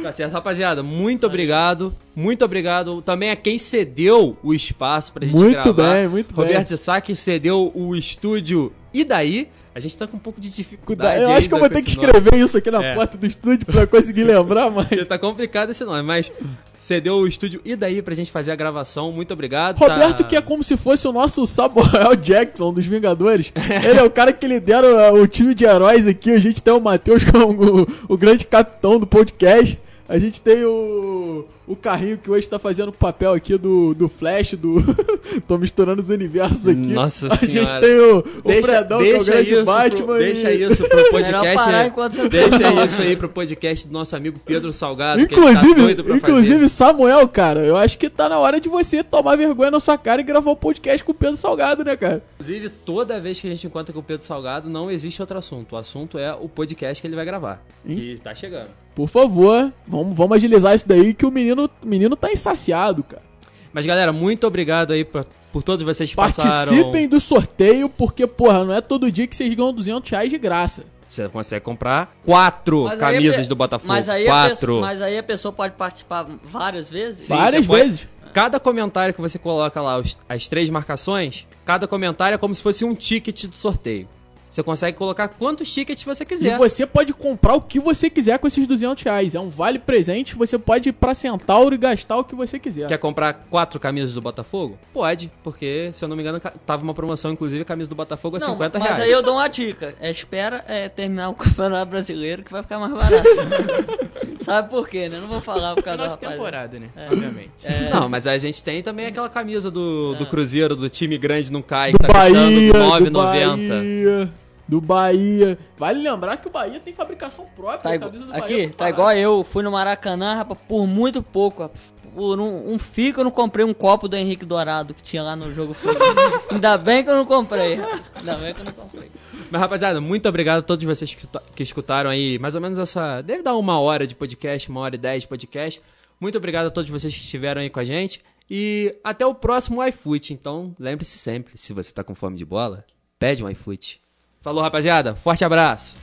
A: Tá certo, rapaziada. Muito obrigado. Muito obrigado também a quem cedeu o espaço pra gente
B: Muito
A: gravar.
B: bem, muito bem.
A: Roberto de Sá, que cedeu o estúdio. E daí? A gente tá com um pouco de dificuldade.
B: Eu acho que eu vou ter que
A: esse nome.
B: escrever isso aqui na
A: É.
B: porta do estúdio pra conseguir lembrar, mas.
A: Tá complicado esse nome, mas cedeu o estúdio e daí pra gente fazer a gravação. Muito obrigado.
B: Roberto,
A: tá...
B: que é como se fosse o nosso Samuel Jackson dos Vingadores. Ele é o cara que lidera o, o time de heróis aqui. A gente tem o Matheus como o, o grande capitão do podcast. A gente tem o, o carrinho que hoje tá fazendo o papel aqui do, do Flash, do. Tô misturando os universos aqui.
A: Nossa
B: A gente
A: Senhora.
B: tem o, o
A: Deixa,
B: Fredão, que é o
A: deixa
B: grande Batman.
A: pro,
B: e-
A: deixa isso pro podcast.
D: parar enquanto você
A: deixa
D: fala.
A: isso aí pro podcast do nosso amigo Pedro Salgado. que
B: Inclusive,
A: tá
B: inclusive
A: fazer.
B: Samuel, cara, eu acho que tá na hora de você tomar vergonha na sua cara e gravar o podcast com o Pedro Salgado, né, cara?
A: Inclusive, toda vez que a gente encontra com o Pedro Salgado, não existe outro assunto. O assunto é o podcast que ele vai gravar. E tá chegando.
B: Por favor, vamos, vamos agilizar isso daí que o menino, o menino tá insaciado, cara.
A: Mas, galera, muito obrigado aí por, por todos vocês que passaram.
B: Participem do sorteio, porque, porra, não é todo dia que vocês ganham 200 reais de graça.
A: Você consegue comprar quatro
D: Mas
A: camisas
D: pe-
A: do Botafogo.
D: Mas aí, a
A: quatro.
D: pessoa, mas aí a pessoa pode participar várias vezes?
A: Sim,
B: Várias
A: você pode-
B: vezes.
A: Cada comentário que você coloca lá, os- as três marcações, cada comentário é como se fosse um ticket de sorteio. Você consegue colocar quantos tickets você
B: E
A: quiser.
B: você pode comprar o que você quiser com esses 200 reais. É um vale presente, você pode ir pra Centauro e gastar o que você quiser.
A: Quer comprar quatro camisas do Botafogo? Pode, porque, se eu não me engano, tava uma promoção, inclusive, a camisa do Botafogo a
D: Não,
A: 50
D: mas
A: reais.
D: aí eu dou uma dica. É, espera é, terminar o campeonato brasileiro que vai ficar mais barato. Sabe por quê, né? Não vou falar por
C: É
D: causa
C: nossa
D: rapaz.
C: temporada, né? Obviamente.
A: Não, mas a gente tem também aquela camisa do, do Cruzeiro, do time grande não cai,
B: do
A: que tá
B: Bahia,
A: custando
B: do
A: 9,90.
B: Bahia, do Bahia. Vale lembrar que o Bahia tem fabricação própria.
D: Tá igual,
B: camisa do Bahia
D: aqui,
B: é
D: tá igual eu. Fui no Maracanã, rapaz, por muito pouco. rapaz. Por um, um fico eu não comprei um copo do Henrique Dourado que tinha lá no jogo. Ainda bem que eu não comprei. Ainda bem que eu não comprei.
A: Mas, rapaziada, muito obrigado a todos vocês que, que escutaram aí mais ou menos essa. Deve dar uma hora de podcast, uma hora e dez de podcast. Muito obrigado a todos vocês que estiveram aí com a gente. E até o próximo iFoot. Então, lembre-se sempre: se você tá com fome de bola, pede um iFoot. Falou, rapaziada. Forte abraço.